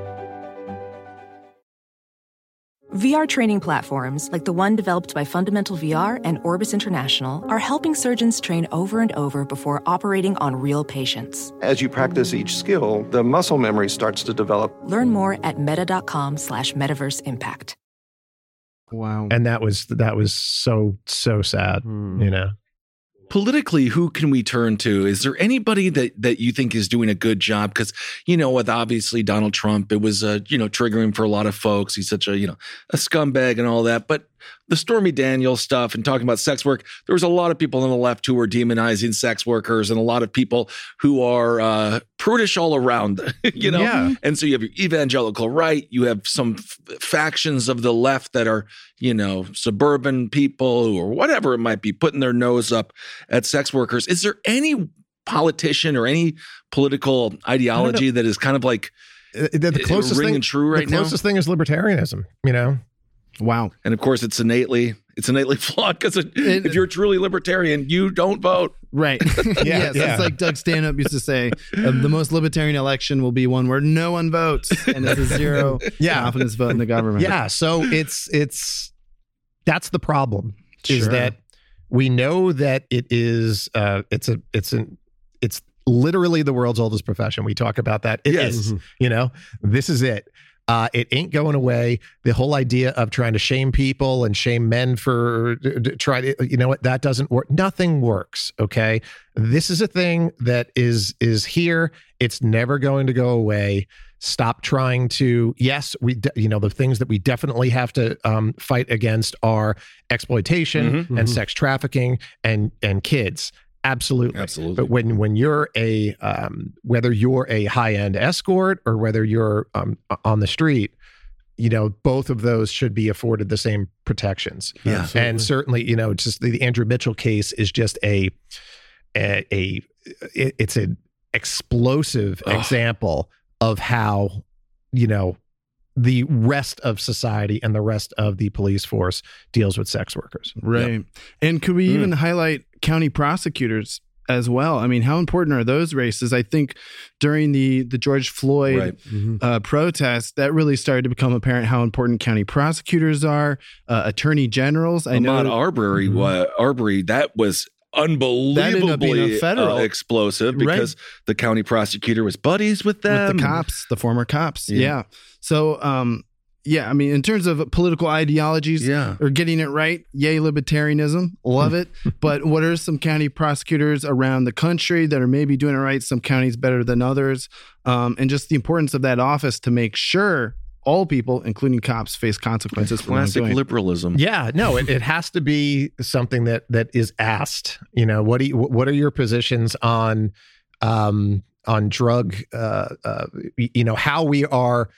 VR training platforms, like the one developed by Fundamental VR and Orbis International, are helping surgeons train over and over before operating on real patients. As you practice each skill, the muscle memory starts to develop. Learn more at meta.com slash metaverse impact. Wow. And that was that was so so sad. Hmm. You know. Politically, who can we turn to? Is there anybody that that you think is doing a good job? Because you know, with obviously Donald Trump, it was uh, you know triggering for a lot of folks. He's such a you know a scumbag and all that. But the Stormy Daniels stuff and talking about sex work, there was a lot of people on the left who were demonizing sex workers and a lot of people who are uh, prudish all around, you know? Yeah. And so you have your evangelical right, you have some f- factions of the left that are, you know, suburban people or whatever it might be, putting their nose up at sex workers. Is there any politician or any political ideology that is kind of like Uh, the, the closest ringing thing, true right now? the now? closest thing is libertarianism. You know, Wow. And of course, it's innately it's innately flawed because if you're truly libertarian, you don't vote. Right. yes. yeah. It's like Doug Stanhope used to say uh, the most libertarian election will be one where no one votes and it's a zero Yeah. confidence vote in the government. yeah. So it's it's that's the problem is that we know that it is uh, it's a it's an it's literally the world's oldest profession. We talk about that. It Yes. is, You know, this is it. Uh, it ain't going away. The whole idea of trying to shame people and shame men for d- d- try to, you know what, that doesn't work. Nothing works. Okay, this is a thing that is is here. It's never going to go away. Stop trying to. Yes, we, de- you know, the things that we definitely have to um, fight against are exploitation Mhm. and sex trafficking and and kids. Absolutely. Absolutely. But when when you're a um, whether you're a high end escort or whether you're um, on the street, you know both of those should be afforded the same protections. Yeah. and certainly you know just the, the Andrew Mitchell case is just a a, a it- it's an explosive Ugh. example of how you know the rest of society and the rest of the police force deals with sex workers. Right. And could we Mm. even highlight county prosecutors as well? I mean, how important are those races? I think during the the George Floyd Right. uh, protest, that really started to become apparent how important county prosecutors are, uh, attorney generals. I Ahmaud know Arbery, wa- Arbery, that was unbelievably federal- uh, explosive Right. because the county prosecutor was buddies with them. with the cops, the former cops. Yeah. Yeah. So, um, yeah, I mean, in terms of political ideologies Yeah. or getting it right, yay, libertarianism, love it. but what are some county prosecutors around the country that are maybe doing it right? Some counties better than others. Um, and just the importance of that office to make sure all people, including cops, face consequences for Classic wrongdoing. liberalism. Yeah, no, it, it has to be something that that is asked. You know, what do you, what are your positions on um on drug uh, uh you know how we are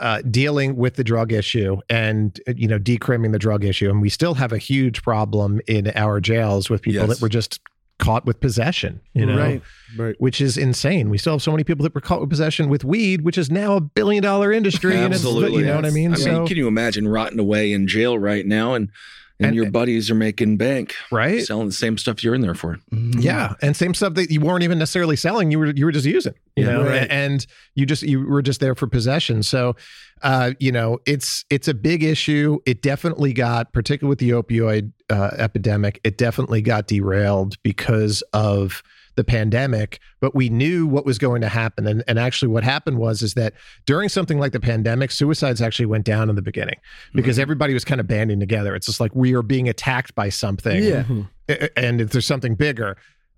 uh, dealing with the drug issue and uh, you know decrimming the drug issue and we still have a huge problem in our jails with people Yes. that were just caught with possession you know Right. Right. which is insane we still have so many people that were caught with possession with weed which is now a billion dollar industry and it's, Absolutely. you know what i mean I mean, can you imagine rotting away in jail right now and and, And- your buddies are making bank, right selling the same stuff you're in there for? Mhm. Yeah, and same stuff that you weren't even necessarily selling. You were you were just using, you Yeah. know, Right. and you just you were just there for possession. So, uh, you know, it's it's a big issue. It definitely got, particularly with the opioid uh, epidemic, it definitely got derailed because of the pandemic. But we knew what was going to happen, and and actually, what happened was is that during something like the pandemic, suicides actually went down in the beginning because everybody was kind of banding together. It's just like we are being attacked by something Yeah. and if there's something bigger.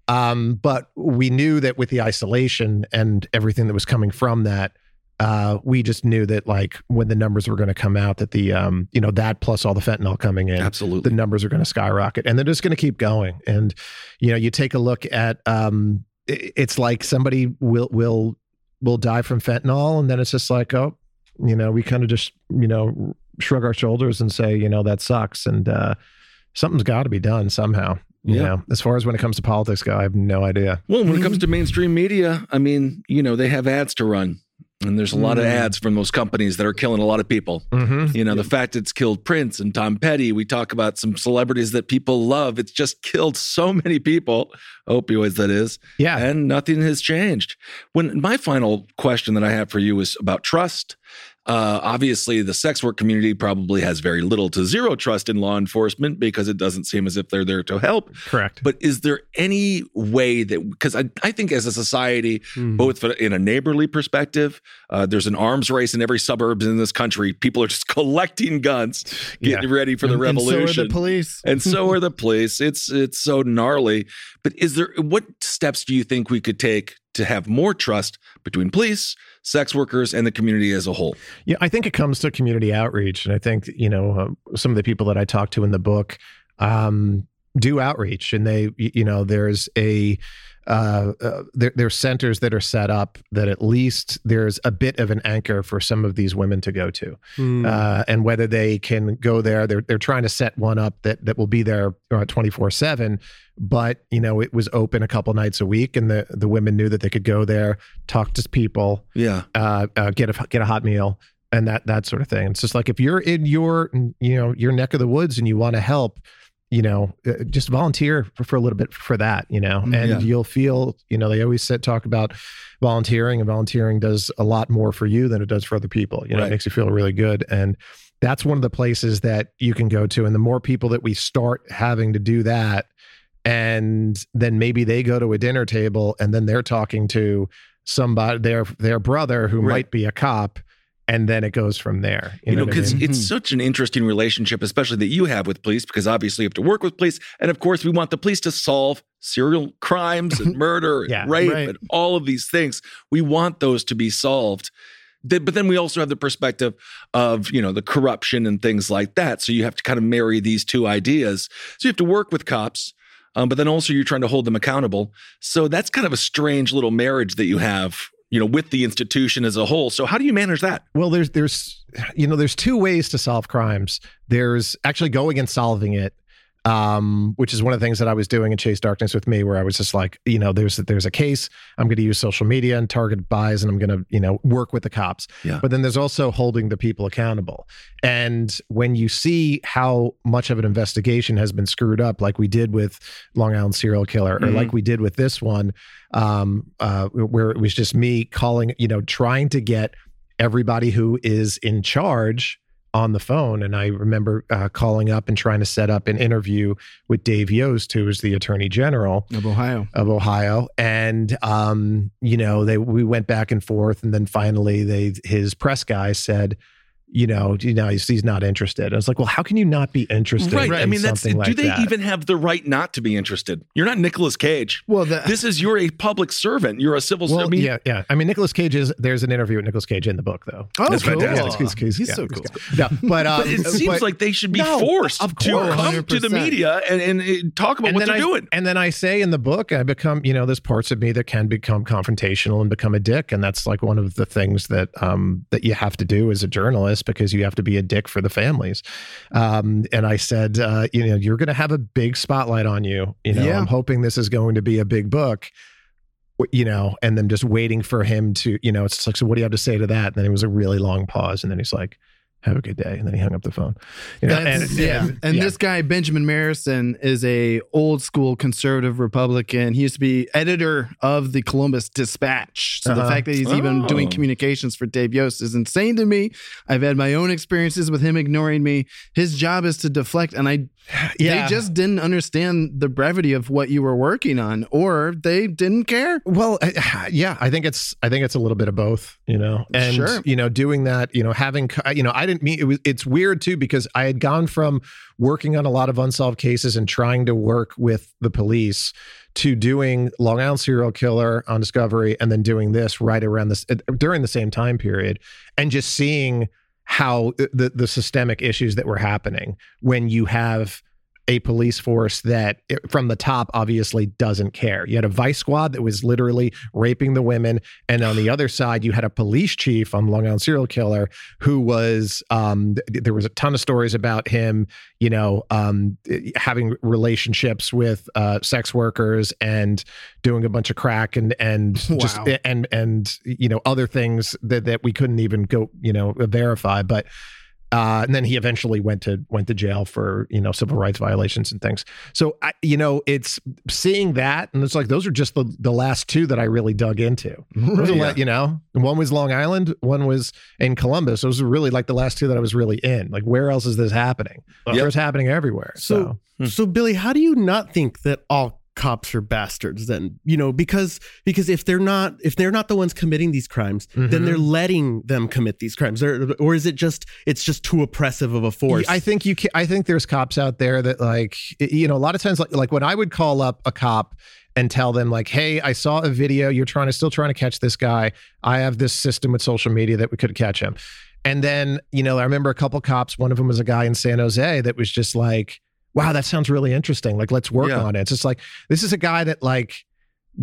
Um, but we knew that with the isolation and everything that was coming from that, uh, we just knew that like when the numbers were going to come out, that the um, you know that plus all the fentanyl coming in, Absolutely. the numbers are going to skyrocket, and they're just going to keep going. And you know, you take a look at um, i- it's like somebody will will will die from fentanyl, and then it's just like oh, you know, we kind of just you know shrug our shoulders and say you know that sucks, and uh, something's got to be done somehow. You Yeah. know, as far as when it comes to politics go, I have no idea. Well, when it comes to mainstream media, I mean, you know, they have ads to run. And there's a lot of Mm. ads from those companies that are killing a lot of people. Mm-hmm. You know, the fact it's killed Prince and Tom Petty. We talk about some celebrities that people love. It's just killed so many people, opioids, that is, Yeah. and nothing has changed. When my final question that I have for you is about trust. Uh, obviously, the sex work community probably has very little to zero trust in law enforcement because it doesn't seem as if they're there to help. Correct. But is there any way that, because I, I think as a society, Mm-hmm. both in a neighborly perspective, uh, there's an arms race in every suburbs in this country. People are just collecting guns, getting Yeah. ready for the And- and so are the revolution. police. and so are the police. It's it's so gnarly. But is there what steps do you think we could take to have more trust between police, sex workers, and the community as a whole? Yeah, I think it comes to community outreach, and I think you know uh, some of the people that I talk to in the book um, do outreach, and they you know there's a uh, uh, there, there's centers that are set up that at least there's a bit of an anchor for some of these women to go to, Hmm. uh, and whether they can go there, they're they're trying to set one up that that will be there twenty four seven. But you know, it was open a couple nights a week, and the the women knew that they could go there, talk to people, Yeah. uh, uh, get a get a hot meal and that that sort of thing. It's just like if you're in your you know your neck of the woods and you want to help, you know, uh, just volunteer for, for a little bit for that, you know, and Yeah. you'll feel you know they always said talk about volunteering and volunteering does a lot more for you than it does for other people. You know, Right. it makes you feel really good and. That's one of the places that you can go to. And the more people that we start having to do that, and then maybe they go to a dinner table and then they're talking to somebody their their brother who Right. might be a cop and then it goes from there You, know, what I because mean? it's such an interesting relationship, especially that you have with police, because obviously you have to work with police. And of course, we want the police to solve serial crimes and murder Yeah, and rape right. and all of these things. We want those to be solved. But then we also have the perspective of, you know, the corruption and things like that. So you have to kind of marry these two ideas. So you have to work with cops, um, but then also you're trying to hold them accountable. So that's kind of a strange little marriage that you have, you know, with the institution as a whole. So how do you manage that? well there's there's you know there's two ways to solve crimes there's actually going and solving it um, which is one of the things that I was doing in Chase Darkness with me, where I was just like, you know, there's there's a case. I'm going to use social media and target buys, and I'm going to, you know, work with the cops. Yeah. But then there's also holding the people accountable. And when you see how much of an investigation has been screwed up, like we did with Long Island serial killer, or Mhm. like we did with this one, um, uh, where it was just me calling, you know, trying to get everybody who is in charge on the phone. And I remember uh, calling up and trying to set up an interview with Dave Yost, who is the Attorney General Of Ohio. of Ohio. And um, you know, they we went back and forth, and then finally, they his press guy said. You know, you know, he's, he's not interested. I was like, well, how can you not be interested? Right. in I mean, that's. something do like they that? even have the right not to be interested? You're not Nicolas Cage. Well, the, This is you're a public servant. You're a civil. Well, I mean, yeah, yeah. I mean, Nicolas Cage is. There's an interview with Nicolas Cage in the book, though. oh, That's cool. fantastic. He's, he's- He's yeah, so he's cool. Yeah, but, um, But it seems but- like they should be No, forced of to course. come to the 100%. media and, and uh, talk about what then they're I, doing. And then I say in the book, I become, you know, there's parts of me that can become confrontational and become a dick, and that's like one of the things that um that you have to do as a journalist because you have to be a dick for the families. Um, and I said, uh, you know, you're going to have a big spotlight on you. You know, Yeah. I'm hoping this is going to be a big book. You know, and then just waiting for him to, you know, it's like, so what do you have to say to that? And then it was a really long pause, and then he's like, "Have a good day," and then he hung up the phone. You know, and- yeah. And yeah. this guy, Benjamin Marrison, is a old school conservative Republican. He used to be editor of the Columbus Dispatch. So the Uh-huh. fact that he's even doing Oh. communications for Dave Yost is insane to me. I've had my own experiences with him ignoring me. His job is to deflect, and I Yeah. they just didn't understand the brevity of what you were working on, or they didn't care. Well, yeah, I think it's I think it's a little bit of both, you know. And Sure. you know, doing that, you know, having you know, I didn't mean it was it's weird too because I had gone from working on a lot of unsolved cases and trying to work with the police to doing Long Island serial killer on Discovery and then doing this right around this uh, during the same time period and just seeing how uh, the the systemic issues that were happening when you have a police force that from the top obviously doesn't care. You had a vice squad that was literally raping the women, and on the other side, you had a police chief on Long Island serial killer who was. Um, th- there was a ton of stories about him, you know, um, having relationships with uh, sex workers and doing a bunch of crack and and just and and you know other things that that we couldn't even go you know verify, but Uh, and then he eventually went to went to jail for you know civil rights violations and things. So I, you know, it's seeing that, and it's like those are just the the last two that I really dug into. Yeah. like, you know, one was Long Island, one was in Columbus. Those are really like the last two that I was really in. Like, where else is this happening? Yep. It's happening everywhere. So, So, so Billy, how do you not think that all cops are bastards then? You know, because because if they're not if they're not the ones committing these crimes, then Mhm. they're letting them commit these crimes. Or, or is it just it's just too oppressive of a force? I think you can, I think there's cops out there that like you know a lot of times like like when I would call up a cop and tell them like hey I saw a video you're trying to still trying to catch this guy I have this system with social media that we could catch him and then you know I remember a couple cops one of them was a guy in San Jose that was just like wow that sounds really interesting like let's work Yeah. on it it's just like this is a guy that like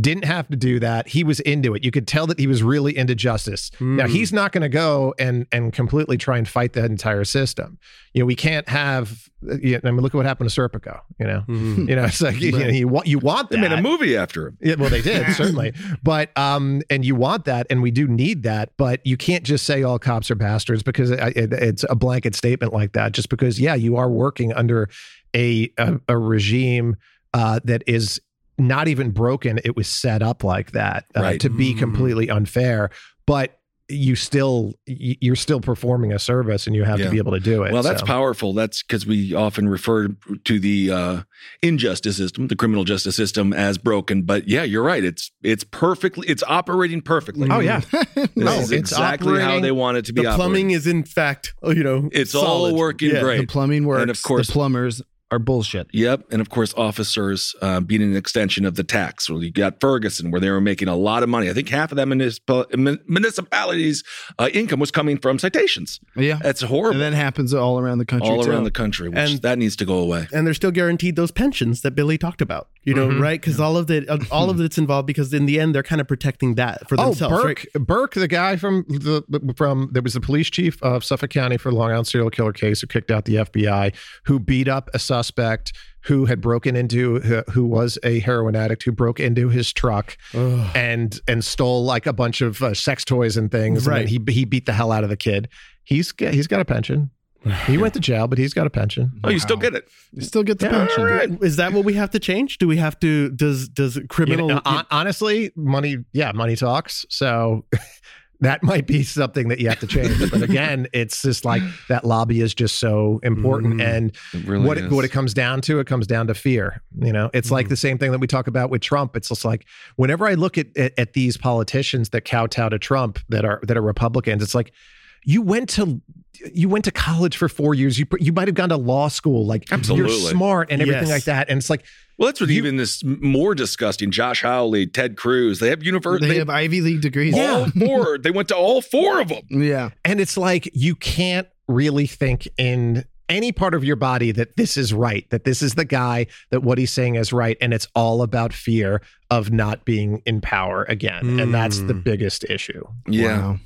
didn't have to do that he was into it you could tell that he was really into justice now Mm. he's not going to go and and completely try and fight the entire system you know we can't have you know, I mean look at what happened to Serpico you know Mhm. you know it's like you, know, you want you want They that made a movie after him. yeah, well, they did certainly, but um, and you want that, and we do need that, but you can't just say all cops are bastards because it, it, it's a blanket statement like that. Just because, yeah, you are working under a a, a regime uh, that is not even broken; it was set up like that uh, Right. to be Mm. completely unfair, but you still you're still performing a service, and you have Yeah. to be able to do it. Well, that's so. powerful. That's because we often refer to the uh, injustice system, the criminal justice system, as broken. But yeah, you're right. It's it's perfectly. It's operating perfectly. Oh yeah, This No, is it's exactly how they want it to be. the plumbing operating. is in fact, oh, you know, It's solid. all working Yeah. great. The plumbing works. And of course- the plumbers are bullshit. Yep, and of course, officers uh, being an extension of the tax. Well, you got Ferguson, where they were making a lot of money. I think half of that municipal, mun- municipalities' uh, income was coming from citations. Yeah. That's horrible. And that happens all around the country. all too. around the country, which And- that needs to go away. and they're still guaranteed those pensions that Billy talked about. You know, Mhm. right? Because all of the all of it's involved because in the end they're kind of protecting that for themselves. Oh, themselves. Burke, right? Burke, the guy from the from that was the police chief of Suffolk County for the Long Island serial killer case, who kicked out the FBI, who beat up a suspect who had broken into who, who was a heroin addict who broke into his truck Ugh. and and stole like a bunch of uh, sex toys and things. Right. And he he beat the hell out of the kid. He's got, he's got a pension. He went to jail, but he's got a pension. Oh, you still get it. You still get the Yeah, pension. all right. Is that what we have to change? Do we have to? Does does You criminal? know, hon- honestly, money, yeah, money talks. So that might be something that you have to change. But again, it's just like that lobby is just so important. Mm. And really what it, what it comes down to, it comes down to fear. You know, it's like the same thing that we talk about with Trump. It's just like whenever I look at, at at these politicians that kowtow to Trump that are that are Republicans, it's like you went to you went to college for four years. You you might have gone to law school. Like Absolutely. you're smart and everything Yes. like that. And it's like Well, that's what You- even this more disgusting. Josh Hawley, Ted Cruz, they have university. They have Ivy League degrees. all four. They went to all four of them. Yeah. And it's like you can't really think in any part of your body that this is right, that this is the guy, that what he's saying is right. And it's all about fear of not being in power again. And that's the Mm. biggest issue. Yeah. Wow.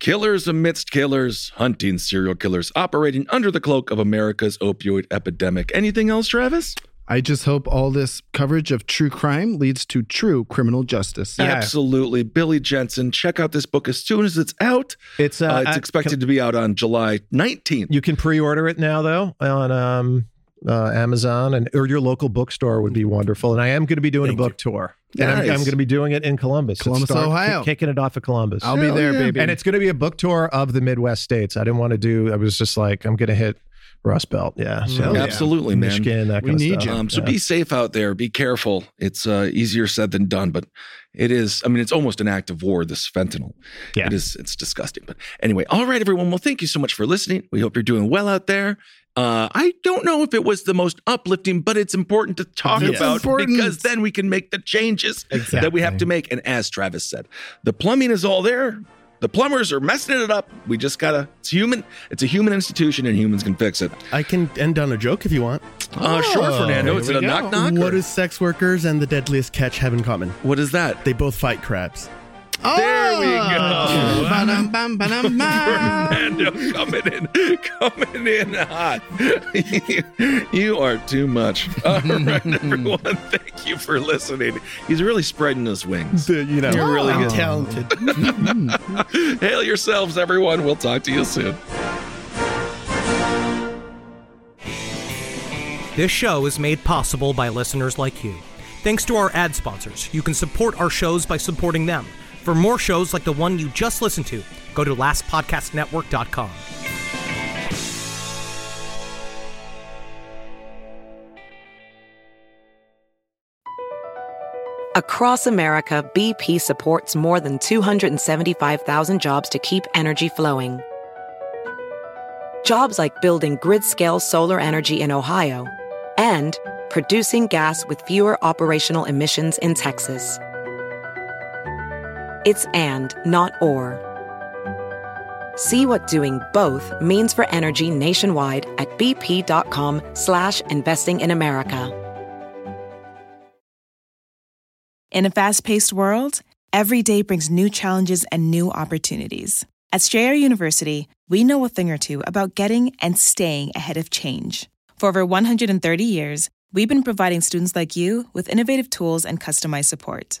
Killers amidst killers, hunting serial killers, operating under the cloak of America's opioid epidemic. Anything else, Travis? I just hope all this coverage of true crime leads to true criminal justice. Absolutely. Billy Jensen, check out this book as soon as it's out. It's Uh, it's expected to be out on July 19th. You can pre-order it now though on um, uh, Amazon and or your local bookstore would be wonderful. And I am going to be doing Thank a book tour. And I'm, I'm going to be doing it in Columbus. Columbus, starts- Ohio. Kicking it off at Columbus. I'll be there, yeah. baby. and it's going to be a book tour of the Midwest states. I didn't want to do. I was just like, I'm going to hit Rust Belt. Yeah, so yeah. Absolutely, man. Michigan, that We kind of need stuff. you. Um, so Yeah. be safe out there. Be careful. It's uh, easier said than done, but it is. I mean, it's almost an act of war. This fentanyl. Yeah. It is. It's disgusting. But anyway, all right, everyone. Well, thank you so much for listening. We hope you're doing well out there. Uh, I don't know if it was the most uplifting, but it's important to talk about important. because then we can make the changes that we have to make. And as Travis said, the plumbing is all there. The plumbers are messing it up. We just gotta. It's human. It's a human institution, and humans can fix it. I can end on a joke if you want. Uh, sure, Oh, Fernando. here It's a go. knock knock. What or- do sex workers and the deadliest catch have in common? what is that? They both fight crabs. Oh, there we oh. go. Fernando coming in, coming in hot. you, are too much. All right, everyone. Thank you for listening. He's really spreading his wings. You know, you're oh, really good. talented. Hail yourselves, everyone. We'll talk to you soon. This show is made possible by listeners like you. Thanks to our ad sponsors, you can support our shows by supporting them. For more shows like the one you just listened to, go to lastpodcastnetwork.com. Across America, BP supports more than 275,000 jobs to keep energy flowing. Jobs like building grid scale solar energy in Ohio and producing gas with fewer operational emissions in Texas. It's and, not or. See what doing both means for energy nationwide at bp.com slash investing in America. In a fast paced world, every day brings new challenges and new opportunities. At Strayer University, we know a thing or two about getting and staying ahead of change. For over 130 years, we've been providing students like you with innovative tools and customized support.